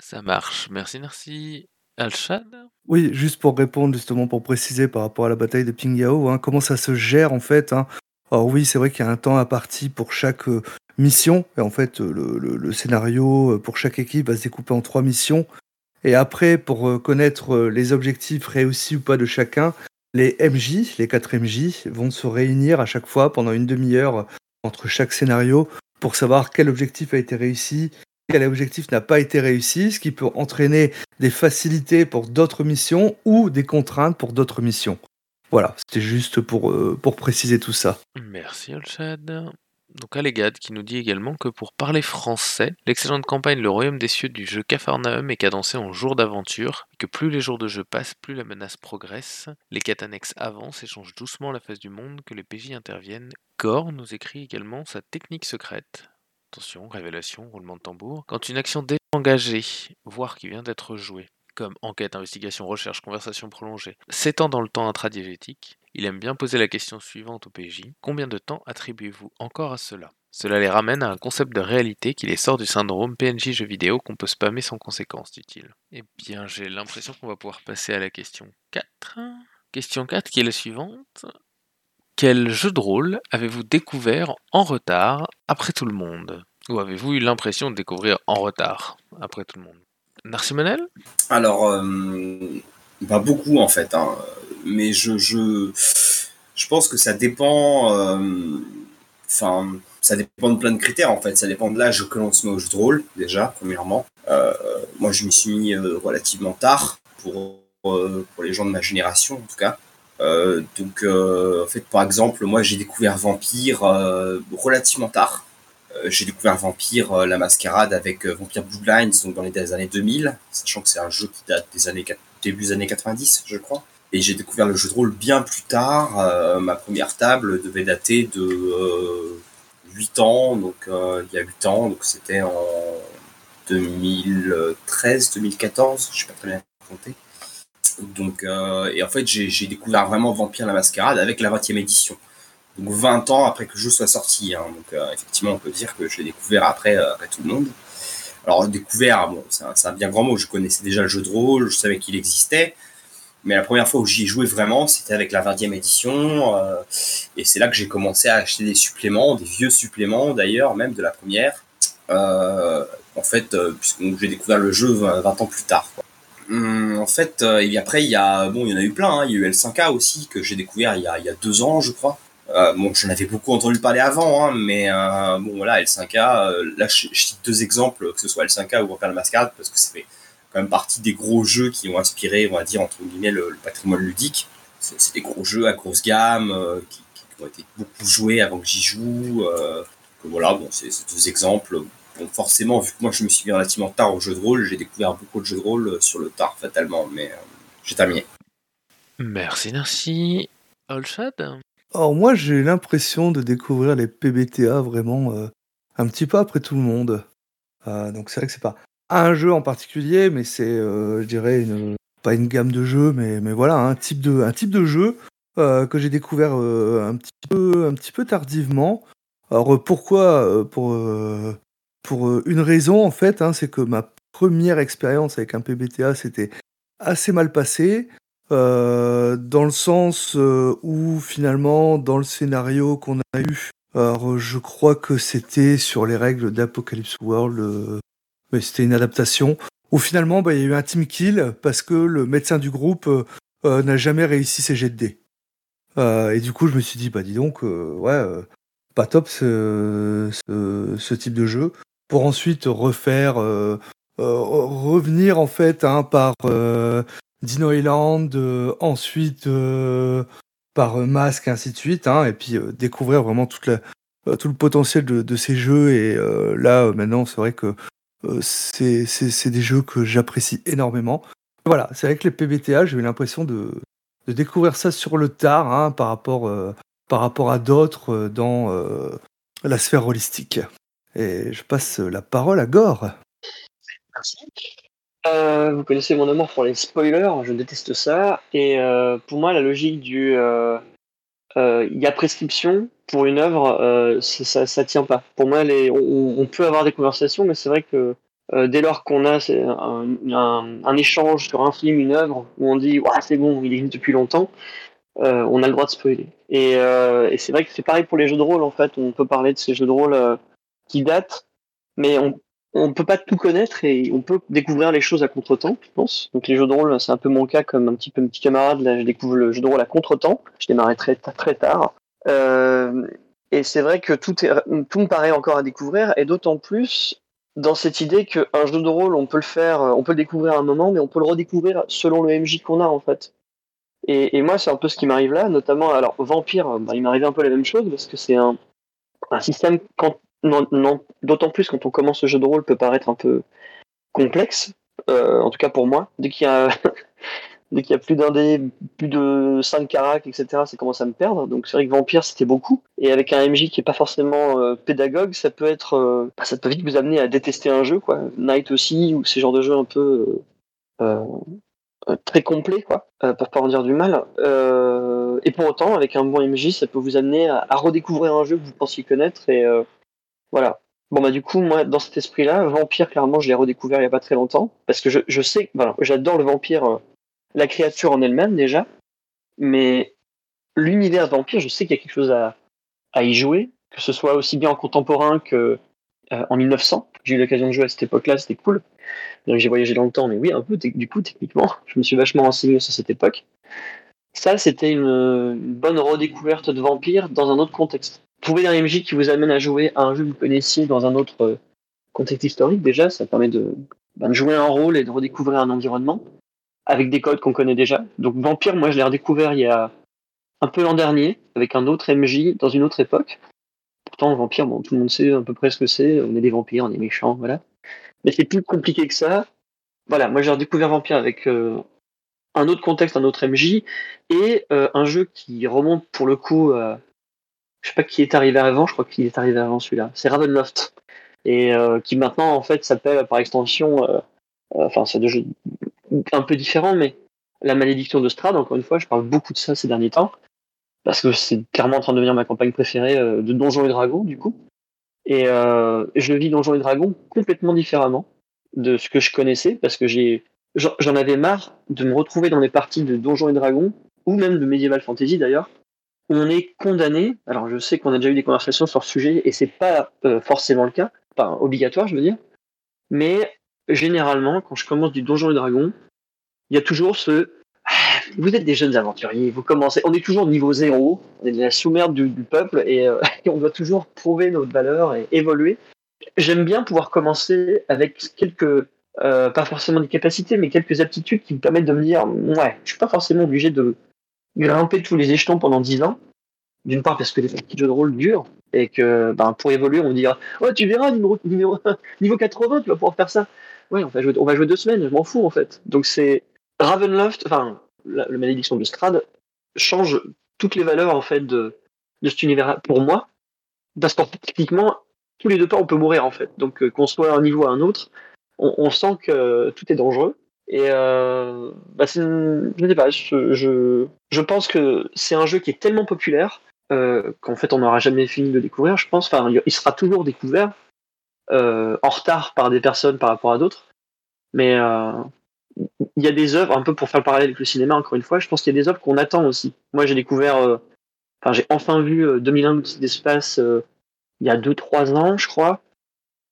[SPEAKER 1] Ça marche. Merci Narcy. Alshad
[SPEAKER 7] Oui, juste pour répondre, justement, pour préciser par rapport à la bataille de Pingyao, hein, comment ça se gère en fait. hein? Alors oui, c'est vrai qu'il y a un temps imparti pour chaque euh, mission. Et en fait, le, scénario euh, pour chaque équipe va se découper en trois missions. Et après, pour euh, connaître les objectifs réussis ou pas de chacun, les MJ, les quatre MJ, vont se réunir à chaque fois pendant une demi-heure entre chaque scénario pour savoir quel objectif a été réussi, quel objectif n'a pas été réussi, ce qui peut entraîner des facilités pour d'autres missions ou des contraintes pour d'autres missions. Voilà, c'était juste pour, euh, pour préciser tout ça.
[SPEAKER 1] Merci Olshad. Donc Allegad qui nous dit également que pour parler français, l'excellente campagne Le Royaume des Cieux du jeu Capharnaüm est cadencée en jours d'aventure, et que plus les jours de jeu passent, plus la menace progresse, les quêtes avancent et changent doucement la face du monde, que les PJ interviennent. Gore nous écrit également sa technique secrète. Attention, révélation, roulement de tambour. Quand une action déjà engagée, voire qui vient d'être jouée, comme enquête, investigation, recherche, conversation prolongée, s'étend dans le temps intradiégétique, il aime bien poser la question suivante au PJ. Combien de temps attribuez-vous encore à cela? Cela les ramène à un concept de réalité qui les sort du syndrome PNJ jeu vidéo qu'on peut spammer sans conséquence, dit-il. Eh bien, j'ai l'impression qu'on va pouvoir passer à la question 4. Question 4 qui est la suivante. Quel jeu de rôle avez-vous découvert en retard après tout le monde? Ou avez-vous eu l'impression de découvrir en retard après tout le monde?
[SPEAKER 5] Alors, euh, pas beaucoup en fait, hein. mais je, je, je pense que ça dépend. euh, Enfin, ça dépend de plein de critères en fait. Ça dépend de l'âge que l'on se met au jeu déjà, premièrement. Euh, moi, je m'y suis mis euh, relativement tard pour, pour les gens de ma génération en tout cas. Donc, en fait, par exemple, moi j'ai découvert Vampire relativement tard. Euh, j'ai découvert Vampire euh, la mascarade avec euh, Vampire Bloodlines donc dans les années 2000, sachant que c'est un jeu qui date des années début des années 90, je crois. Et j'ai découvert le jeu de rôle bien plus tard. Ma première table devait dater de euh, 8 ans, donc il y a 8 ans, donc c'était en 2013, 2014, je sais pas très bien compter. Donc, et en fait, j'ai découvert vraiment Vampire la Mascarade avec la 20e édition. Donc 20 ans après que le jeu soit sorti. hein. Donc euh, effectivement, on peut dire que je l'ai découvert après, euh, tout le monde. Alors découvert, bon, c'est un, bien grand mot. Je connaissais déjà le jeu de rôle, je savais qu'il existait. Mais la première fois où j'y ai joué vraiment, c'était avec la 20e édition. euh, et c'est là que j'ai commencé à acheter des suppléments, des vieux suppléments d'ailleurs, même de la première. En fait, puisque j'ai découvert le jeu 20, 20 ans plus tard. Hum, en fait, et après, il y a, bon, il y en a eu plein. hein. Il y a eu L5K aussi que j'ai découvert il y a deux ans, je crois. Euh, bon, j'en avais beaucoup entendu parler avant, hein, mais euh, bon, voilà, L5K. euh, là, je, cite deux exemples, que ce soit L5K ou Vampire la Mascarade, parce que fait quand même partie des gros jeux qui ont inspiré, on va dire, entre guillemets, le, le patrimoine ludique. C'est c'est des gros jeux à grosse gamme qui, ont été beaucoup joués avant que j'y joue. que voilà, bon, c'est c'est deux exemples. Bon, forcément, vu que moi je me suis mis relativement tard au jeu de rôle, j'ai découvert beaucoup de jeux de rôle sur le tard, fatalement, mais j'ai terminé.
[SPEAKER 1] Merci, merci. Olshad?
[SPEAKER 7] Alors moi, j'ai l'impression de découvrir les PBTA vraiment euh, un petit peu après tout le monde. Euh, donc c'est vrai que c'est pas un jeu en particulier, mais c'est, euh, je dirais, pas une gamme de jeux, mais, voilà, un type de, jeu que j'ai découvert un, petit peu, tardivement. Alors pourquoi Pour, une raison, en fait, hein, c'est que ma première expérience avec un PBTA, c'était assez mal passé. Euh, dans le sens euh, où finalement dans le scénario qu'on a eu, alors je crois que c'était sur les règles d'Apocalypse World, euh, mais c'était une adaptation où finalement bah, il y a eu un team kill parce que le médecin du groupe euh, n'a jamais réussi ses jets de dés. Et du coup je me suis dit bah dis donc ouais pas top ce, ce, ce type de jeu pour ensuite refaire euh, euh, revenir en fait hein, par euh, Dino Island, euh, ensuite euh, par euh, Mask, ainsi de suite, hein, et puis découvrir vraiment toute la, tout le potentiel de, ces jeux. Et là, maintenant, c'est vrai que euh, c'est des jeux que j'apprécie énormément. Voilà, c'est avec les PBTA, j'ai eu l'impression de, de découvrir ça sur le tard hein, par, rapport, par rapport à d'autres dans la sphère holistique. Et je passe la parole à Gore.
[SPEAKER 2] Euh, vous connaissez mon amour pour les spoilers, je déteste ça. Et euh, pour moi, la logique du euh, il y a prescription pour une œuvre, ça, ça tient pas. Pour moi, on, peut avoir des conversations, mais c'est vrai que dès lors qu'on a un, échange sur un film, une œuvre, où on dit ouais, c'est bon, il existe depuis longtemps, on a le droit de spoiler. Et, c'est vrai que c'est pareil pour les jeux de rôle, en fait. On peut parler de ces jeux de rôle qui datent, mais on on peut pas tout connaître et on peut découvrir les choses à contre-temps, je pense. Donc les jeux de rôle, c'est un peu mon cas, comme un petit peu mon petit camarade. Là, je découvre le jeu de rôle à contre-temps. Je démarrais très très tard. Euh, et c'est vrai que tout, me paraît encore à découvrir, et d'autant plus dans cette idée qu'un jeu de rôle, on peut le faire, on peut le découvrir à un moment, mais on peut le redécouvrir selon le MJ qu'on a en fait. Et, et moi, c'est un peu ce qui m'arrive là, notamment, alors Vampire, bah, il m'arrivait un peu la même chose, parce que c'est un, un système, quand, d'autant plus quand on commence le jeu de rôle, peut paraître un peu complexe, euh, en tout cas pour moi. Dès qu'il y a, plus d'un dé, plus de 5 caracs, etc., ça commence à me perdre. Donc c'est vrai que Vampire, c'était beaucoup. Et avec un MJ qui est pas forcément euh, pédagogue, ça peut être, euh, bah, ça peut vite vous amener à détester un jeu, quoi. Night aussi, ou ces genres de jeux un peu très complet, quoi, pour pas en dire du mal. Et pour autant, avec un bon MJ, ça peut vous amener à, redécouvrir un jeu que vous pensiez connaître. Voilà. Bon bah du coup, moi, dans cet esprit-là, Vampire, clairement, je l'ai redécouvert il y a pas très longtemps, parce que je, sais, voilà, j'adore le vampire, euh, la créature en elle-même déjà, mais l'univers vampire, je sais qu'il y a quelque chose à, à y jouer, que ce soit aussi bien en contemporain que euh, en 1900. J'ai eu l'occasion de jouer à cette époque-là, c'était cool. Donc j'ai voyagé dans le temps, mais oui, un peu, du coup, techniquement, je me suis vachement renseigné sur cette époque. Ça, c'était une bonne redécouverte de vampire dans un autre contexte. Trouver un MJ qui vous amène à jouer à un jeu que vous connaissiez dans un autre euh, contexte historique, déjà, ça permet de, ben, de jouer un rôle et de redécouvrir un environnement avec des codes qu'on connaît déjà. Donc Vampire, moi, je l'ai redécouvert il y a un peu l'an dernier avec un autre MJ dans une autre époque. Pourtant, Vampire, bon, tout le monde sait à peu près ce que c'est. On est des vampires, on est méchants, voilà. Mais c'est plus compliqué que ça. Voilà, moi j'ai redécouvert Vampire avec euh, un autre contexte, un autre MJ, et euh, un jeu qui remonte pour le coup, euh, je sais pas qui est arrivé avant, je crois qu'il est arrivé avant celui-là, c'est Ravenloft, et euh, qui maintenant en fait s'appelle par extension, euh, euh, enfin c'est deux jeux un peu différents, mais La Malédiction de Strad, encore une fois, je parle beaucoup de ça ces derniers temps, parce que c'est clairement en train de devenir ma campagne préférée de Donjons et Dragons, du coup. Et je vis Donjons et Dragons complètement différemment de ce que je connaissais, parce que j'ai j'en avais marre de me retrouver dans des parties de Donjons et Dragons, ou même de Medieval Fantasy d'ailleurs, on est condamné. Alors je sais qu'on a déjà eu des conversations sur ce sujet, et c'est pas euh, forcément le cas, pas obligatoire je veux dire, mais généralement, quand je commence du Donjons et Dragons, il y a toujours ce Ah, vous êtes des jeunes aventuriers, vous commencez, on est toujours au niveau zéro, on est de la sous-merde du, peuple et, euh, et on doit toujours prouver notre valeur et évoluer. J'aime bien pouvoir commencer avec quelques, euh, pas forcément des capacités, mais quelques aptitudes qui me permettent de me dire, ouais, je suis pas forcément obligé de grimper tous les échelons pendant 10 ans. D'une part parce que les petits jeux de rôle durent et que ben, pour évoluer, on dira, oh tu verras, niveau 80, tu vas pouvoir faire ça. Ouais, on va jouer, on va jouer deux semaines, je m'en fous en fait. Donc c'est Ravenloft, enfin, la, la malédiction de Strad change toutes les valeurs en fait de, de cet univers pour moi. Parce que techniquement, tous les deux pas, on peut mourir en fait. Donc euh, qu'on soit à un niveau à un autre, on, on sent que tout est dangereux. Et euh, bah une- je sais pas, je, je, pense que c'est un jeu qui est tellement populaire euh, qu'en fait on n'aura jamais fini de découvrir, je pense. Enfin, il sera toujours découvert euh, en retard par des personnes par rapport à d'autres. Mais euh, il y a des œuvres, un peu pour faire le parallèle avec le cinéma, encore une fois, je pense qu'il y a des œuvres qu'on attend aussi. Moi, j'ai découvert, euh, enfin, j'ai enfin vu euh, 2001 l'outil d'espace euh, il y a 2-3 ans, je crois,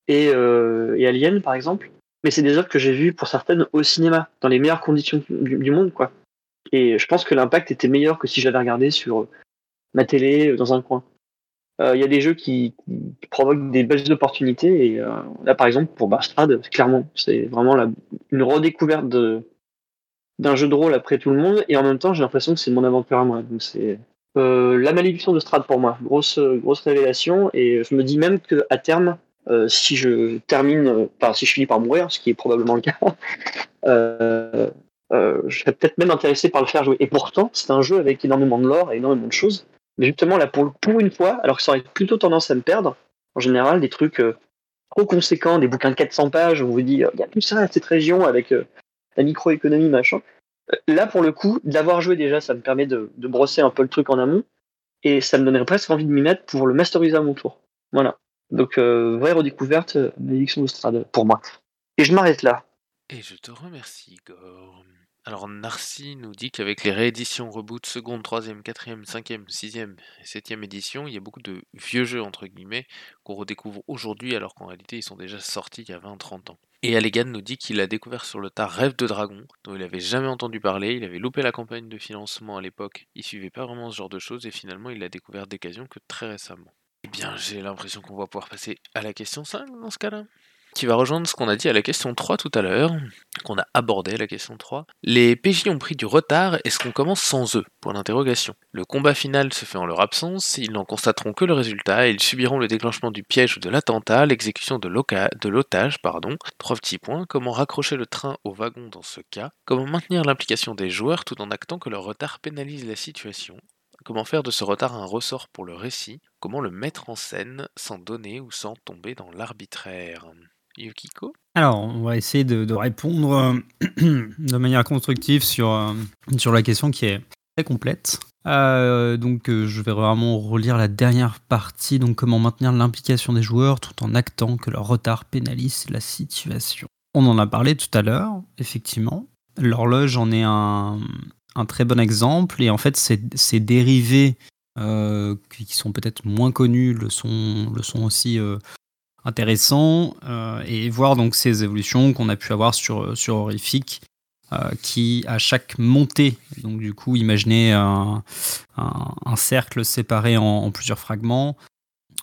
[SPEAKER 2] et, euh, et Alien, par exemple. Mais c'est des œuvres que j'ai vues, pour certaines, au cinéma, dans les meilleures conditions du, monde, quoi. Et je pense que l'impact était meilleur que si j'avais regardé sur euh, ma télé, euh, dans un coin. Euh, Il y a des jeux qui, provoquent des belles opportunités, et là, par exemple, pour Barstrad, clairement, c'est vraiment une redécouverte d'un jeu de rôle après tout le monde, et en même temps, j'ai l'impression que c'est mon aventure à moi. Donc c'est la malédiction de Strad pour moi, grosse grosse révélation, et je me dis même que à terme, euh, si je termine, enfin si je finis par mourir, ce qui est probablement le cas, euh, euh, je serais peut-être même intéressé par le faire jouer. Et pourtant, c'est un jeu avec énormément de lore et énormément de choses. Mais justement là, pour une fois, alors que ça aurait plutôt tendance à me perdre, en général, des trucs trop conséquents, des bouquins de 400 pages, où on vous dit, il y a tout ça à cette région avec la microéconomie, machin. Là, pour le coup, d'avoir joué déjà, ça me permet de, de brosser un peu le truc en amont, et ça me donnerait presque envie de m'y mettre pour le masteriser à mon tour. Voilà. Donc, euh, vraie redécouverte, euh, Malédiction de Strad, pour moi. Et je m'arrête là.
[SPEAKER 1] Et je te remercie, Gore. Alors Narcy nous dit qu'avec les rééditions reboot seconde, troisième, quatrième, cinquième, sixième et septième édition, il y a beaucoup de vieux jeux entre guillemets qu'on redécouvre aujourd'hui alors qu'en réalité ils sont déjà sortis il y a 20-30 ans. Et Allegan nous dit qu'il a découvert sur le tas Rêve de Dragon, dont il avait jamais entendu parler, il avait loupé la campagne de financement à l'époque, il suivait pas vraiment ce genre de choses et finalement il l'a découvert d'occasion que très récemment. Eh bien j'ai l'impression qu'on va pouvoir passer à la question 5 dans ce cas-là qui va rejoindre ce qu'on a dit à la question 3 tout à l'heure, qu'on a abordé la question 3. Les PJ ont pris du retard, est-ce qu'on commence sans eux? Pour l'interrogation. Le combat final se fait en leur absence, ils n'en constateront que le résultat et ils subiront le déclenchement du piège ou de l'attentat, l'exécution de l'otage, pardon. Trois petits points, comment raccrocher le train au wagon dans ce cas? Comment maintenir l'implication des joueurs tout en actant que leur retard pénalise la situation? Comment faire de ce retard un ressort pour le récit? Comment le mettre en scène sans donner ou sans tomber dans l'arbitraire? Yukiko?
[SPEAKER 8] Alors, on va essayer de, répondre euh, de manière constructive sur, euh, la question qui est très complète. Euh, donc, je vais vraiment relire la dernière partie. Donc, comment maintenir l'implication des joueurs tout en actant que leur retard pénalise la situation? On en a parlé tout à l'heure, effectivement. L'horloge en est un, très bon exemple. Et en fait, ces, dérivés qui sont peut-être moins connus le sont, le sont aussi intéressant euh, et voir donc ces évolutions qu'on a pu avoir sur, sur Horrific euh, qui à chaque montée, donc du coup imaginez un, un, cercle séparé en, plusieurs fragments,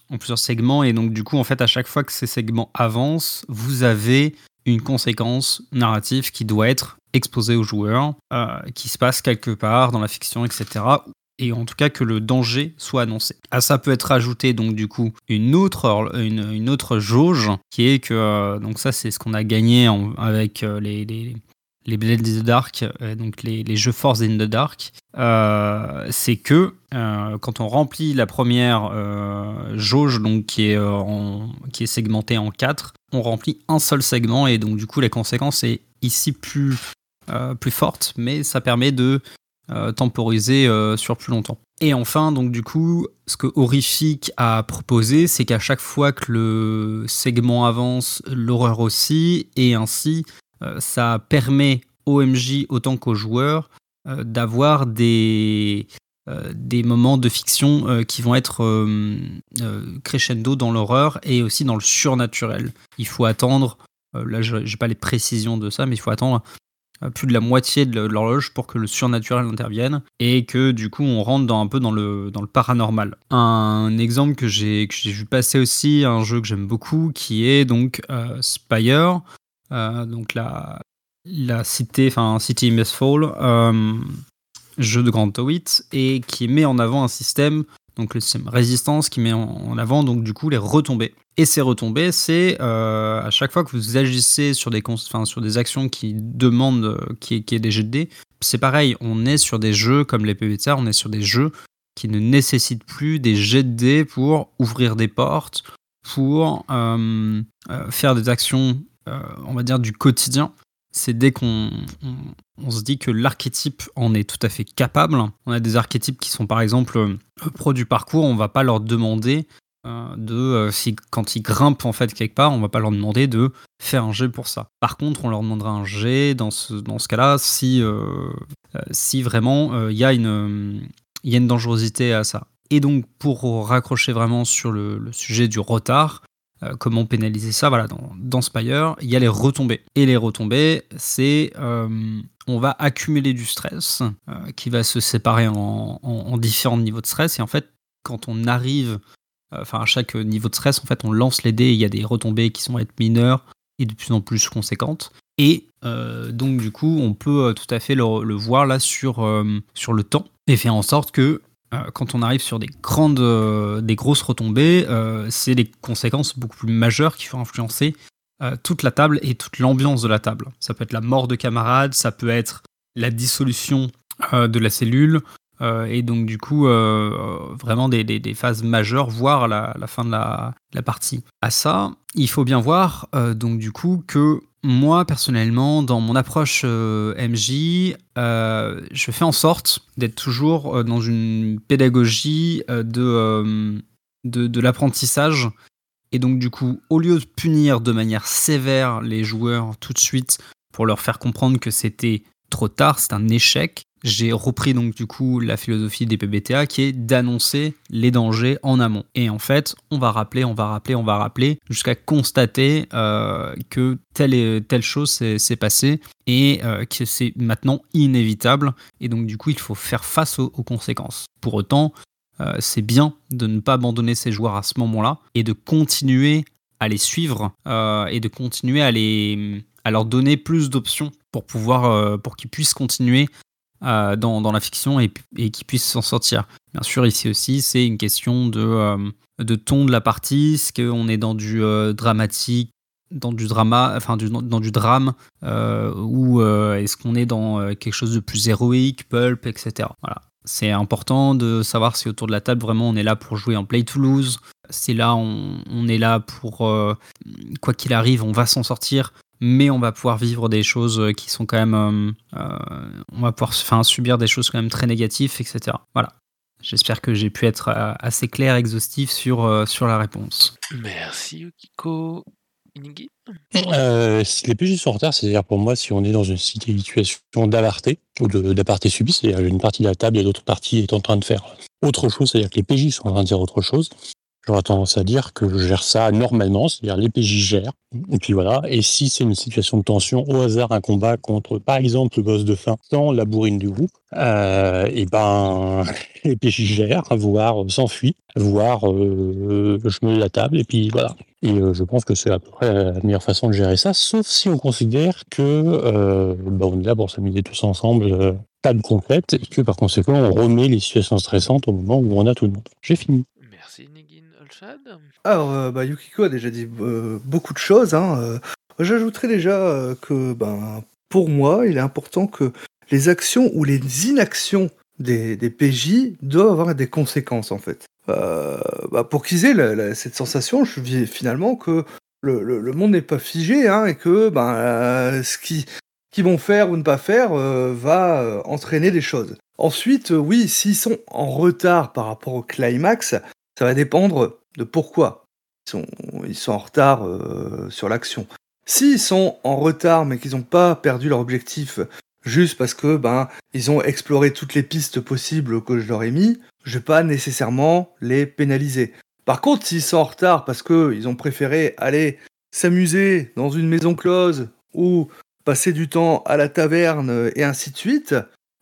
[SPEAKER 8] en plusieurs segments et donc du coup en fait à chaque fois que ces segments avancent, vous avez une conséquence narrative qui doit être exposée aux joueurs, euh, qui se passe quelque part dans la fiction, etc et en tout cas que le danger soit annoncé. À ça peut être ajouté donc du coup une autre, une, une autre jauge qui est que euh, donc ça c'est ce qu'on a gagné avec euh, les, les Blades in the Dark, euh, donc les, les, jeux Force in the Dark, c'est que quand on remplit la première jauge donc qui est, qui est segmentée en quatre, on remplit un seul segment et donc du coup la conséquence est ici plus plus forte, mais ça permet de euh, temporiser euh, sur plus longtemps. Et enfin, donc du coup, ce que Horrific a proposé, c'est qu'à chaque fois que le segment avance, l'horreur aussi, et ainsi, euh, ça permet au MJ autant qu'aux joueurs d'avoir des, des moments de fiction qui vont être crescendo dans l'horreur et aussi dans le surnaturel. Il faut attendre, là je n'ai pas les précisions de ça, mais il faut attendre euh, plus de la moitié de l'horloge pour que le surnaturel intervienne et que du coup on rentre dans, un peu dans le, paranormal. Un exemple que j'ai vu passer aussi, un jeu que j'aime beaucoup, qui est donc euh, Spire, euh, donc la, la cité, enfin City Must Fall, jeu de Grand Towit, et qui met en avant un système donc le système résistance qui met en avant donc du coup les retombées. Et ces retombées, c'est euh, à chaque fois que vous agissez sur des, sur des actions qui demandent euh, qui est, des jets de dés, c'est pareil, on est sur des jeux comme les PVTA, on est sur des jeux qui ne nécessitent plus des jets de dés pour ouvrir des portes, pour euh, faire des actions, on va dire, du quotidien c'est dès qu'on on, se dit que l'archétype en est tout à fait capable. On a des archétypes qui sont par exemple euh, pro du parcours, on va pas leur demander euh, de euh, si quand ils grimpent en fait quelque part, on va pas leur demander de faire un jet pour ça. Par contre, on leur demandera un jet dans ce, dans ce cas-là si, si vraiment il y, y a une dangerosité à ça. Et donc pour raccrocher vraiment sur le sujet du retard, euh, comment pénaliser ça Voilà, dans, Spire, il y a les retombées. Et les retombées, c'est euh, on va accumuler du stress euh, qui va se séparer en, différents niveaux de stress. Et en fait, quand on arrive, enfin à chaque niveau de stress, en fait, on lance les dés. il y a des retombées qui sont être mineures et de plus en plus conséquentes. Et donc du coup, on peut tout à fait le, le voir là sur, sur le temps et faire en sorte que quand on arrive sur des grandes, euh, des grosses retombées, euh, c'est des conséquences beaucoup plus majeures qui vont influencer toute la table et toute l'ambiance de la table. Ça peut être la mort de camarades, ça peut être la dissolution de la cellule, et donc du coup vraiment des, phases majeures, voire la, fin de la, partie. À ça, il faut bien voir donc du coup que moi, personnellement, dans mon approche euh, MJ, euh, je fais en sorte d'être toujours euh, dans une pédagogie de, de, l'apprentissage. Et donc, du coup, au lieu de punir de manière sévère les joueurs tout de suite pour leur faire comprendre que c'était trop tard, c'est un échec. J'ai repris donc du coup la philosophie des PBTA qui est d'annoncer les dangers en amont. Et en fait, on va rappeler, on va rappeler, on va rappeler jusqu'à constater euh, que telle et telle chose s'est passée et euh, que c'est maintenant inévitable. Et donc du coup, il faut faire face aux, conséquences. Pour autant, euh, c'est bien de ne pas abandonner ces joueurs à ce moment-là et de continuer à les suivre et de continuer à les à leur donner plus d'options pour pour qu'ils puissent continuer euh, dans, la fiction et, et qui puisse s'en sortir. Bien sûr, ici aussi, c'est une question de, euh, ton de la partie, est-ce qu'on est dans du euh, dramatique, dans du drama, enfin dans du drame, ou est-ce qu'on est dans quelque chose de plus héroïque, pulp, etc. Voilà. C'est important de savoir si autour de la table, vraiment, on est là pour jouer en play to lose. C'est là, on, est là pour, quoi qu'il arrive, on va s'en sortir mais on va pouvoir vivre des choses euh, qui sont quand même. Euh, euh, on va pouvoir enfin, subir des choses quand même très négatives, etc. Voilà. J'espère que j'ai pu être assez clair, exhaustif sur, sur la réponse.
[SPEAKER 1] Merci Yukiko. Inigi
[SPEAKER 4] si les PJ sont en retard, c'est-à-dire pour moi, si on est dans une situation d'aparté, ou d'aparté subi, c'est-à-dire une partie de la table et l'autre partie est en train de faire autre chose, c'est-à-dire que les PJ sont en train de dire autre chose, J'aurais tendance à dire que je gère ça normalement, c'est-à-dire les PJ gèrent. Et puis voilà. Et si c'est une situation de tension, au hasard, un combat contre, par exemple, le boss de fin, sans la bourrine du groupe, euh, et ben, les PJ gèrent, voire s'enfuient, voire euh, je mets la table, et puis voilà. Et euh, je pense que c'est à peu près la meilleure façon de gérer ça, sauf si on considère que ben, on est là pour s'amuser tous ensemble, euh, table complète, et que par conséquent, on remet les situations stressantes au moment où on a tout le monde. J'ai fini.
[SPEAKER 7] Alors, euh, bah, Yukiko a déjà dit euh, beaucoup de choses. Hein, euh. J'ajouterais déjà que, ben, pour moi, il est important que les actions ou les inactions des, PJ doivent avoir des conséquences, en fait. Bah, pour qu'ils aient cette sensation, je dis finalement que le, monde n'est pas figé hein, et que ben, ce qu'ils vont faire ou ne pas faire va entraîner des choses. Ensuite, oui, s'ils sont en retard par rapport au climax, ça va dépendre de pourquoi ils sont, en retard euh, sur l'action. S'ils sont en retard mais qu'ils n'ont pas perdu leur objectif juste parce que ben ils ont exploré toutes les pistes possibles que je leur ai mis, je vais pas nécessairement les pénaliser. Par contre, s'ils sont en retard parce qu'ils ont préféré aller s'amuser dans une maison close ou passer du temps à la taverne et ainsi de suite,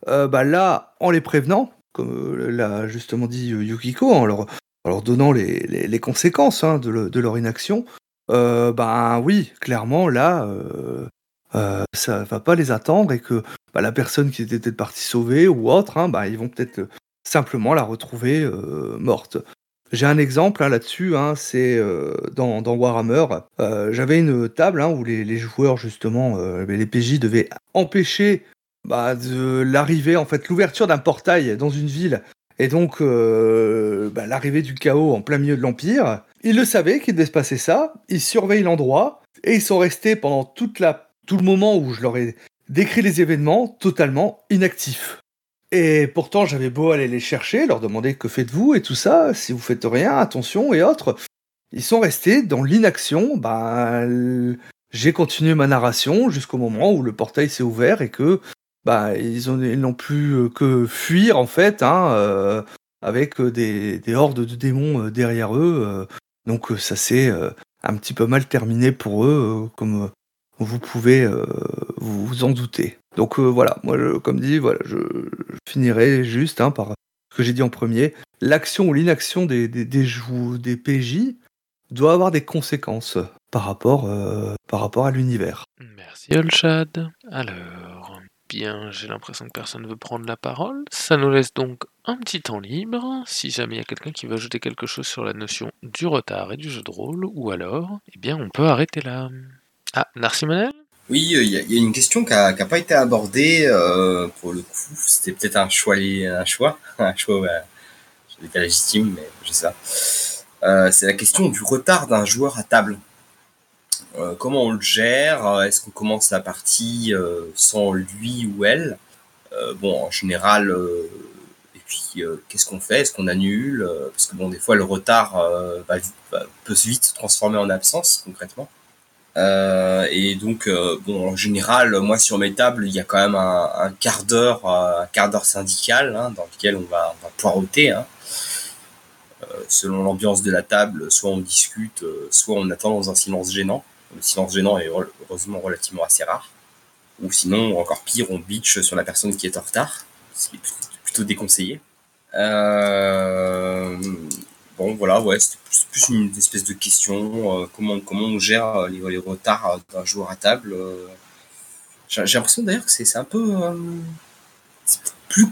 [SPEAKER 7] euh, bah là, en les prévenant, comme l'a justement dit Yukiko, en leur en donnant les, conséquences hein, de, leur inaction, euh, ben oui, clairement, là, euh, euh, ça va pas les attendre et que bah, la personne qui était partie sauver ou autre, hein, bah, ils vont peut-être simplement la retrouver morte. J'ai un exemple hein, là-dessus, c'est dans, Warhammer. J'avais une table où les, les, joueurs, justement, les PJ devaient empêcher bah, de l'arrivée, en fait, l'ouverture d'un portail dans une ville et donc, euh, bah, l'arrivée du chaos en plein milieu de l'Empire, ils le savaient qu'il devait se passer ça, ils surveillent l'endroit, et ils sont restés pendant tout le moment où je leur ai décrit les événements totalement inactifs. Et pourtant, j'avais beau aller les chercher, leur demander que faites-vous et tout ça, si vous faites rien, attention et autres. Ils sont restés dans l'inaction. Bah, j'ai continué ma narration jusqu'au moment où le portail s'est ouvert et que bah, ils n'ont plus euh, que fuir en fait, hein, euh, avec euh, des, des, hordes de démons derrière eux. donc ça s'est un petit peu mal terminé pour eux, comme vous pouvez vous en douter. Donc voilà, moi comme dit, voilà, je, finirai juste hein, par ce que j'ai dit en premier. L'action ou l'inaction des, des, des, des PJ doit avoir des conséquences par rapport, par rapport à l'univers.
[SPEAKER 1] Merci Olshad. Alors, bien, j'ai l'impression que personne ne veut prendre la parole. Ça nous laisse donc un petit temps libre, si jamais il y a quelqu'un qui veut ajouter quelque chose sur la notion du retard et du jeu de rôle, ou alors, eh bien, on peut arrêter là. Ah, Narcy Manel
[SPEAKER 5] Oui, il y, a une question qui n'a pas été abordée, euh, pour le coup, c'était peut-être un choix, un choix, un choix ouais, légitime, mais je sais pas. Euh, c'est la question du retard d'un joueur à table. Euh, comment on le gère Est-ce qu'on commence la partie euh, sans lui ou elle? Euh, Bon, en général, et puis qu'est-ce qu'on fait? Est-ce qu'on annule? Parce que bon, des fois, le retard peut vite se transformer en absence, concrètement. Euh, et donc, euh, bon, en général, moi sur mes tables, il y a quand même un, quart d'heure, euh, un quart d'heure syndical hein, dans lequel on va, on poireauter. Hein. Euh, selon l'ambiance de la table, soit on discute, euh, soit on attend dans un silence gênant. Le silence gênant est re- heureusement relativement assez rare. Ou sinon, encore pire, on bitch sur la personne qui est en retard, ce qui est plutôt- déconseillé. Euh, bon, voilà, ouais, c'était plus, une espèce de question, euh, comment, comment on gère euh, les, retards d'un joueur à table. J'ai l'impression d'ailleurs que c'est un peu...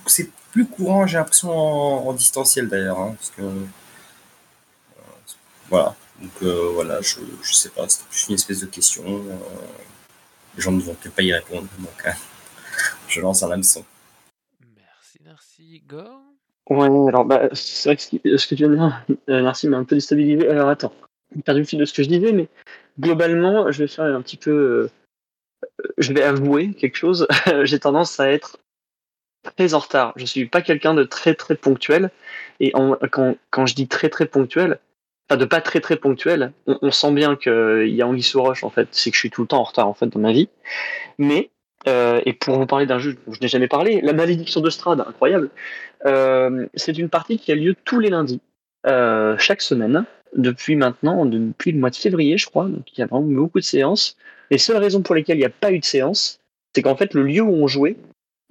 [SPEAKER 5] c'est plus, courant, j'ai l'impression, en, en distanciel d'ailleurs. hein, parce que, voilà, donc euh, voilà, je, je sais pas, c'était plus une espèce de question. euh, les gens ne vont peut-être pas y répondre, donc euh, je lance un hameçon.
[SPEAKER 1] Merci, merci. Gore
[SPEAKER 2] Ouais, alors bah, c'est vrai que ce, qui- ce que tu viens de dire, euh, merci, m'a un peu déstabilisé. Alors attends, j'ai perdu le fil de ce que je disais, mais globalement, je vais faire un petit peu. euh, je vais avouer quelque chose. j'ai tendance à être très en retard. Je suis pas quelqu'un de très très ponctuel. Et en- quand, quand je dis très très ponctuel, enfin de pas très très ponctuel, on, sent bien qu'il y a Anguille sous roche en fait. C'est que je suis tout le temps en retard en fait dans ma vie. Mais, euh, et pour vous parler d'un jeu dont je n'ai jamais parlé, La Malédiction de Strade, incroyable. Euh, c'est une partie qui a lieu tous les lundis, euh, chaque semaine, depuis maintenant, depuis le mois de février, je crois. Donc il y a vraiment beaucoup de séances. Les seules raisons pour lesquelles il n'y a pas eu de séance, c'est qu'en fait le lieu où on jouait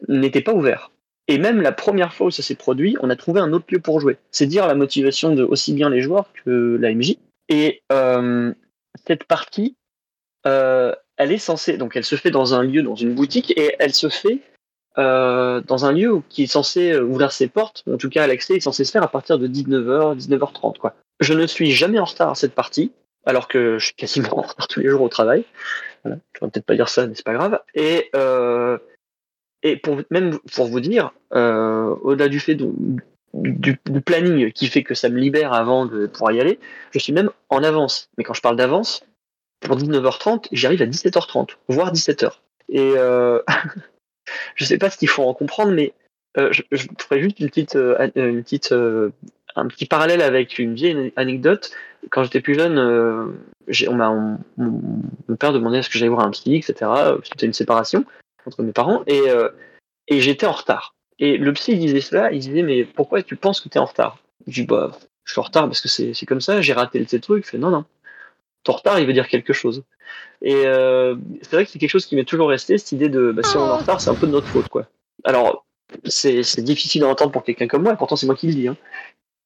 [SPEAKER 2] n'était pas ouvert. Et même la première fois où ça s'est produit, on a trouvé un autre lieu pour jouer. C'est dire la motivation de aussi bien les joueurs que la MJ. Et euh, cette partie, euh, elle est censée, donc elle se fait dans un lieu, dans une boutique, et elle se fait euh, dans un lieu qui est censé ouvrir ses portes, en tout cas l'accès est censé se faire à partir de 19h, 19h30. Quoi. Je ne suis jamais en retard à cette partie, alors que je suis quasiment en retard tous les jours au travail. Je ne peut-être pas dire ça, mais c'est pas grave. Et, et pour, même pour vous dire, euh, au-delà du fait du, planning qui fait que ça me libère avant de pouvoir y aller, je suis même en avance. Mais quand je parle d'avance, pour 19h30, j'arrive à 17h30, voire 17h. Et euh, je sais pas ce qu'il faut en comprendre, mais euh, je, ferai juste une petite, euh, une petite, un petit parallèle avec une vieille anecdote. Quand j'étais plus jeune, mon père demandait est-ce que j'allais voir un psy, etc. C'était une séparation entre mes parents et, euh, et j'étais en retard. Et le psy il disait cela, il disait mais pourquoi tu penses que tu es en retard? Je dis bah je suis en retard parce que c'est comme ça, j'ai raté ces trucs. Il fait non non, ton retard il veut dire quelque chose. Et euh, c'est vrai que c'est quelque chose qui m'est toujours resté, cette idée de bah, si on est en retard, c'est un peu de notre faute, quoi. Alors, c'est difficile à entendre pour quelqu'un comme moi, et pourtant c'est moi qui le dis. hein.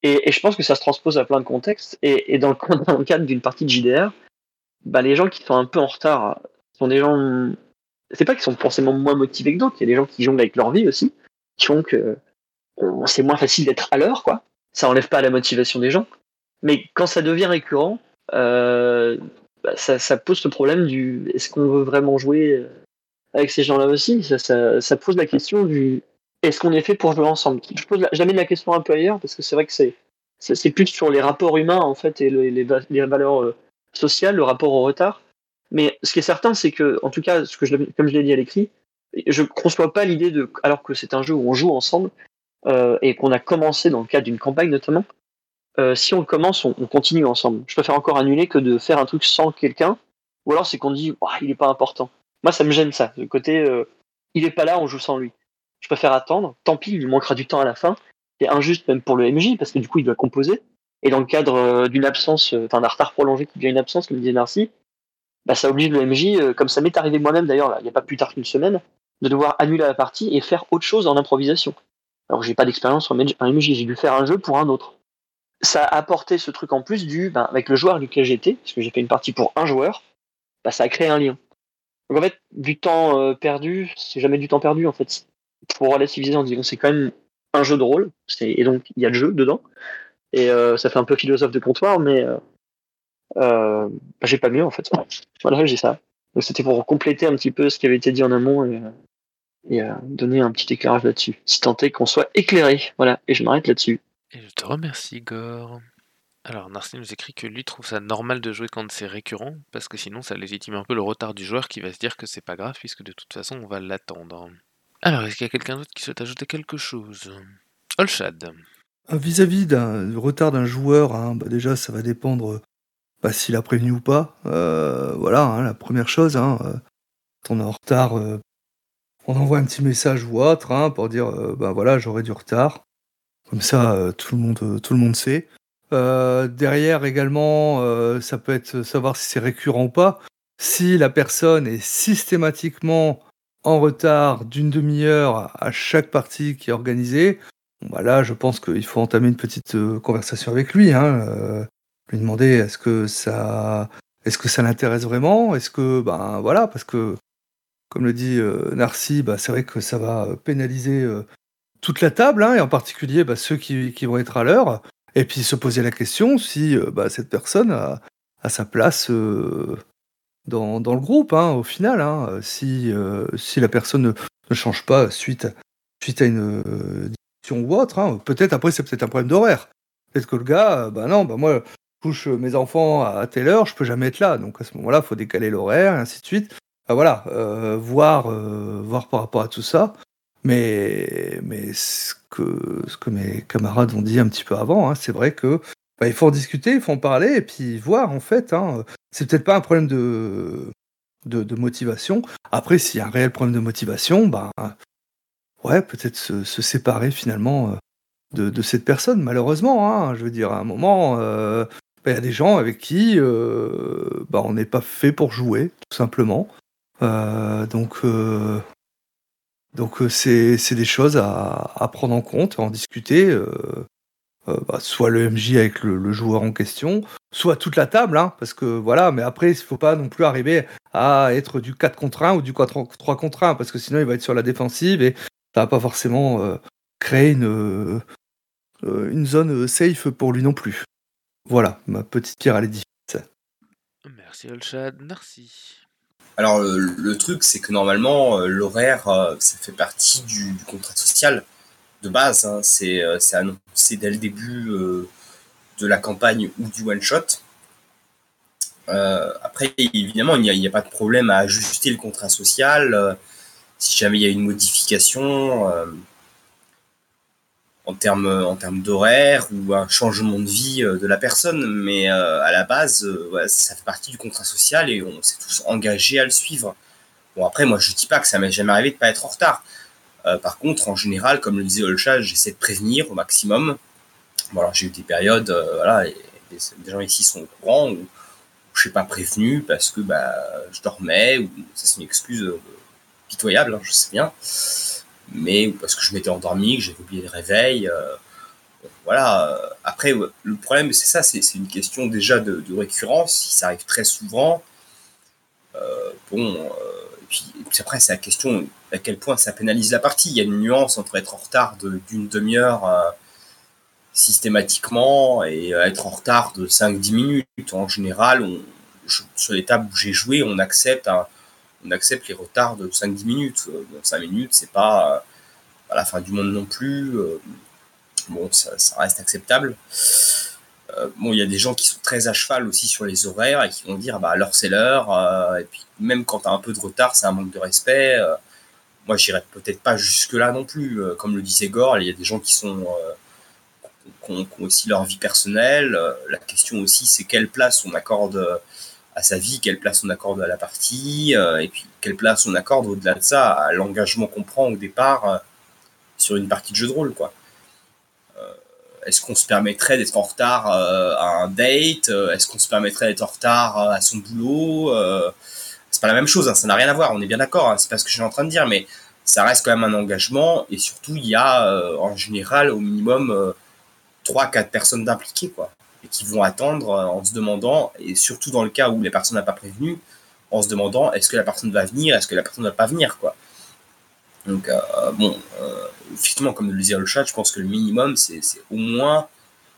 [SPEAKER 2] Et, et je pense que ça se transpose à plein de contextes. Et, et dans, le, dans le cadre d'une partie de JDR, bah, les gens qui sont un peu en retard sont des gens. C'est pas qu'ils sont forcément moins motivés que d'autres, il y a des gens qui jonglent avec leur vie aussi, qui font que on- c'est moins facile d'être à l'heure, quoi. Ça enlève pas la motivation des gens. Mais quand ça devient récurrent, euh, bah, ça, pose le problème du est-ce qu'on veut vraiment jouer euh, avec ces gens-là aussi? Ça, pose la question du est-ce qu'on est fait pour jouer ensemble? Je pose la- j'amène la question un peu ailleurs parce que c'est vrai que c'est plus sur les rapports humains en fait et le- les, va- les valeurs euh, sociales, le rapport au retard. Mais ce qui est certain, c'est que, en tout cas, ce que je, comme je l'ai dit à l'écrit, je ne conçois pas l'idée de, alors que c'est un jeu où on joue ensemble euh, et qu'on a commencé dans le cadre d'une campagne notamment, euh, si on commence, on, on continue ensemble. Je préfère encore annuler que de faire un truc sans quelqu'un, ou alors c'est qu'on dit, il est pas important. Moi, ça me gêne ça, le côté, euh, il est pas là, on joue sans lui. Je préfère attendre, tant pis, il lui manquera du temps à la fin. C'est injuste même pour le MJ, parce que du coup, il doit composer. Et dans le cadre d'une absence, enfin d'un retard prolongé qui devient une absence, comme disait Narcy, bah, ça oblige le MJ, euh, comme ça m'est arrivé moi-même d'ailleurs, il n'y a pas plus tard qu'une semaine, de devoir annuler la partie et faire autre chose en improvisation. Alors j'ai pas d'expérience un MJ, j'ai dû faire un jeu pour un autre. Ça a apporté ce truc en plus du, ben, avec le joueur duquel j'étais, parce que j'ai fait une partie pour un joueur, bah, ça a créé un lien. Donc en fait, du temps euh, perdu, c'est jamais du temps perdu en fait. Pour relativiser en disant c'est quand même un jeu de rôle, et donc il y a le jeu dedans, et euh, ça fait un peu philosophe de comptoir, mais bah, j'ai pas mieux en fait. Voilà, j'ai ça. Donc c'était pour compléter un petit peu ce qui avait été dit en amont et, euh, et euh, donner un petit éclairage là-dessus. Si tant est qu'on soit éclairé. Voilà, et je m'arrête là-dessus.
[SPEAKER 1] Et je te remercie, Gore. Alors, Narcy nous écrit que lui trouve ça normal de jouer quand c'est récurrent, parce que sinon ça légitime un peu le retard du joueur qui va se dire que c'est pas grave, puisque de toute façon on va l'attendre. Alors, est-ce qu'il y a quelqu'un d'autre qui souhaite ajouter quelque chose? Olshad.
[SPEAKER 7] Euh, Vis-à-vis d'un du retard d'un joueur, hein, bah déjà ça va dépendre bah, s'il a prévenu ou pas. Euh, voilà, hein, la première chose. Hein, euh, on est en retard, euh, on envoie un petit message ou autre hein, pour dire bah voilà, j'aurai du retard. Comme ça, tout, le monde, tout le monde sait. derrière également, ça peut être savoir si c'est récurrent ou pas. Si la personne est systématiquement en retard d'une demi-heure à chaque partie qui est organisée, bah là, je pense qu'il faut entamer une petite conversation avec lui. Hein, lui demander est-ce que ça, est-ce que ça l'intéresse vraiment? Est-ce que, ben voilà, parce que comme le dit euh, Narcy, bah, c'est vrai que ça va pénaliser euh, toute la table, hein, et en particulier bah, ceux qui, vont être à l'heure, et puis se poser la question si euh, bah, cette personne a, sa place dans, le groupe, hein, au final, hein, si, si la personne ne, change pas suite, suite à une discussion ou autre. Peut-être après, c'est peut-être un problème d'horaire. Peut-être que le gars, bah non, bah moi, couche mes enfants à telle heure, je peux jamais être là. Donc à ce moment-là, il faut décaler l'horaire, et ainsi de suite. voilà, euh, voir, euh, voir par rapport à tout ça. Mais, mais ce, que, mes camarades ont dit un petit peu avant, hein, c'est vrai que bah, il faut en discuter, il faut en parler et puis voir en fait. Hein, c'est peut-être pas un problème de, motivation. Après, s'il y a un réel problème de motivation, bah, ouais, peut-être se, séparer finalement euh, de, cette personne, malheureusement. Hein, je veux dire, à un moment, il y a des gens avec qui euh, bah, on n'est pas fait pour jouer, tout simplement. Euh, donc, euh, donc c'est, des choses à, prendre en compte, à en discuter. Bah, soit le MJ avec le, joueur en question, soit toute la table, hein, parce que voilà, mais après, il ne faut pas non plus arriver à être du 4 contre 1 ou du 3 contre 1, parce que sinon il va être sur la défensive et ça va pas forcément créer une zone safe pour lui non plus. Voilà, ma petite pierre à l'édifice.
[SPEAKER 1] Merci Olchad, merci.
[SPEAKER 5] Alors le, truc, c'est que normalement, euh, l'horaire, euh, ça fait partie du, contrat social de base. Hein. Euh, c'est annoncé dès le début de la campagne ou du one-shot. après, évidemment, il n'y a, a, pas de problème à ajuster le contrat social. si jamais il y a une modification, en termes en termes d'horaire ou un changement de vie euh, de la personne, mais euh, à la base, euh, ça fait partie du contrat social et on s'est tous engagés à le suivre. Bon après, moi je dis pas que ça m'est jamais arrivé de pas être en retard. par contre, en général, comme le disait Olcha, j'essaie de prévenir au maximum. Bon alors j'ai eu des périodes, voilà, et, des gens ici sont au courant où, je suis pas prévenu parce que bah je dormais ou ça c'est une excuse pitoyable, hein, je sais bien mais parce que je m'étais endormi, que j'avais oublié le réveil. Euh, voilà. Après, le problème, c'est ça, c'est une question déjà de, récurrence. Si ça arrive très souvent, euh, bon, euh, et puis, après, c'est la question à quel point ça pénalise la partie. Il y a une nuance entre être en retard d'une demi-heure systématiquement et être en retard de 5-10 minutes. En général, sur les tables où j'ai joué, on accepte un, on accepte les retards de 5-10 minutes. Euh, bon, 5 minutes, c'est pas à euh, la fin du monde non plus. Euh, bon, ça, reste acceptable. bon, il y a des gens qui sont très à cheval aussi sur les horaires et qui vont dire, bah, l'heure c'est l'heure. et puis, même quand tu as un peu de retard, c'est un manque de respect. moi, j'irai peut-être pas jusque-là non plus. comme le disait Gore, il y a des gens qui sont. qui ont, aussi leur vie personnelle. La question aussi, c'est quelle place on accorde à sa vie, quelle place on accorde à la partie, euh, et puis quelle place on accorde au-delà de ça à l'engagement qu'on prend au départ euh, sur une partie de jeu de rôle, quoi. Euh, est-ce qu'on se permettrait d'être en retard à un date Est-ce qu'on se permettrait d'être en retard à son boulot C'est pas la même chose, hein, ça n'a rien à voir, on est bien d'accord, hein, c'est pas ce que je suis en train de dire, mais ça reste quand même un engagement, et surtout, il y a en général au minimum 3-4 personnes d'impliquées, quoi et qui vont attendre euh, en se demandant, et surtout dans le cas où les personnes n'ont pas prévenu, en se demandant est-ce que la personne va venir, est-ce que la personne ne va pas venir, quoi. Donc, euh, bon, euh, effectivement, comme le disait le chat, je pense que le minimum, c'est au moins,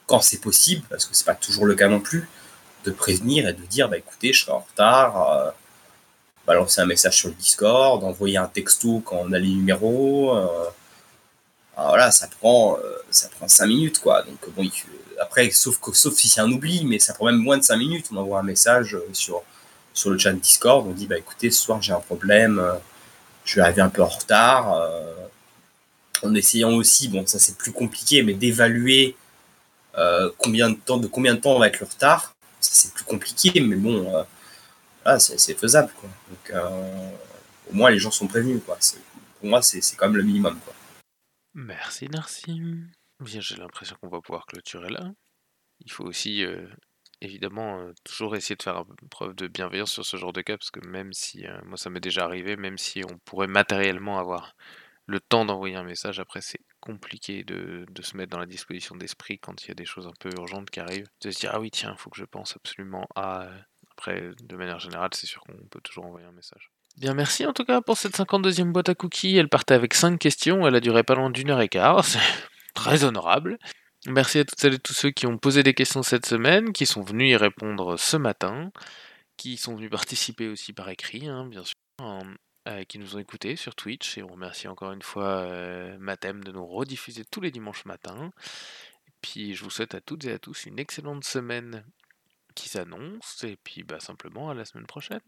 [SPEAKER 5] quand c'est possible, parce que c'est pas toujours le cas non plus, de prévenir et de dire, bah écoutez, je serai en retard, balancer un message sur le Discord, envoyer un texto quand on a les numéros. voilà, ça prend, ça prend 5 minutes, quoi. Donc, bon, il, après, sauf, sauf si c'est un oubli, mais ça prend même moins de 5 minutes. On envoie un message euh, sur, sur le chat Discord. On dit bah, écoutez, ce soir j'ai un problème, euh, je vais arriver un peu en retard. Euh, en essayant aussi, bon, ça c'est plus compliqué, mais d'évaluer combien de temps, de combien de temps on va être le retard. Ça c'est plus compliqué, mais bon, euh, c'est faisable. Donc, euh, au moins, les gens sont prévenus. Quoi. Pour moi, c'est c'est quand même le minimum. Quoi.
[SPEAKER 1] Merci Narcime. Bien, j'ai l'impression qu'on va pouvoir clôturer là. Il faut aussi, évidemment, toujours essayer de faire preuve de bienveillance sur ce genre de cas, parce que même si, moi ça m'est déjà arrivé, même si on pourrait matériellement avoir le temps d'envoyer un message, après c'est compliqué de, de se mettre dans la disposition d'esprit quand il y a des choses un peu urgentes qui arrivent, de se dire ah oui tiens, il faut que je pense absolument à... Après, de manière générale, c'est sûr qu'on peut toujours envoyer un message. Bien, merci en tout cas pour cette 52e boîte à cookies. Elle partait avec 5 questions, elle a duré pas loin d'une heure et quart, très honorable. Merci à toutes celles et tous ceux qui ont posé des questions cette semaine, qui sont venus y répondre ce matin, qui sont venus participer aussi par écrit, hein, bien sûr, hein, euh, qui nous ont écoutés sur Twitch. Et on remercie encore une fois euh, Mathem de nous rediffuser tous les dimanches matins. Et puis je vous souhaite à toutes et à tous une excellente semaine qui s'annonce. Et puis bah, simplement à la semaine prochaine.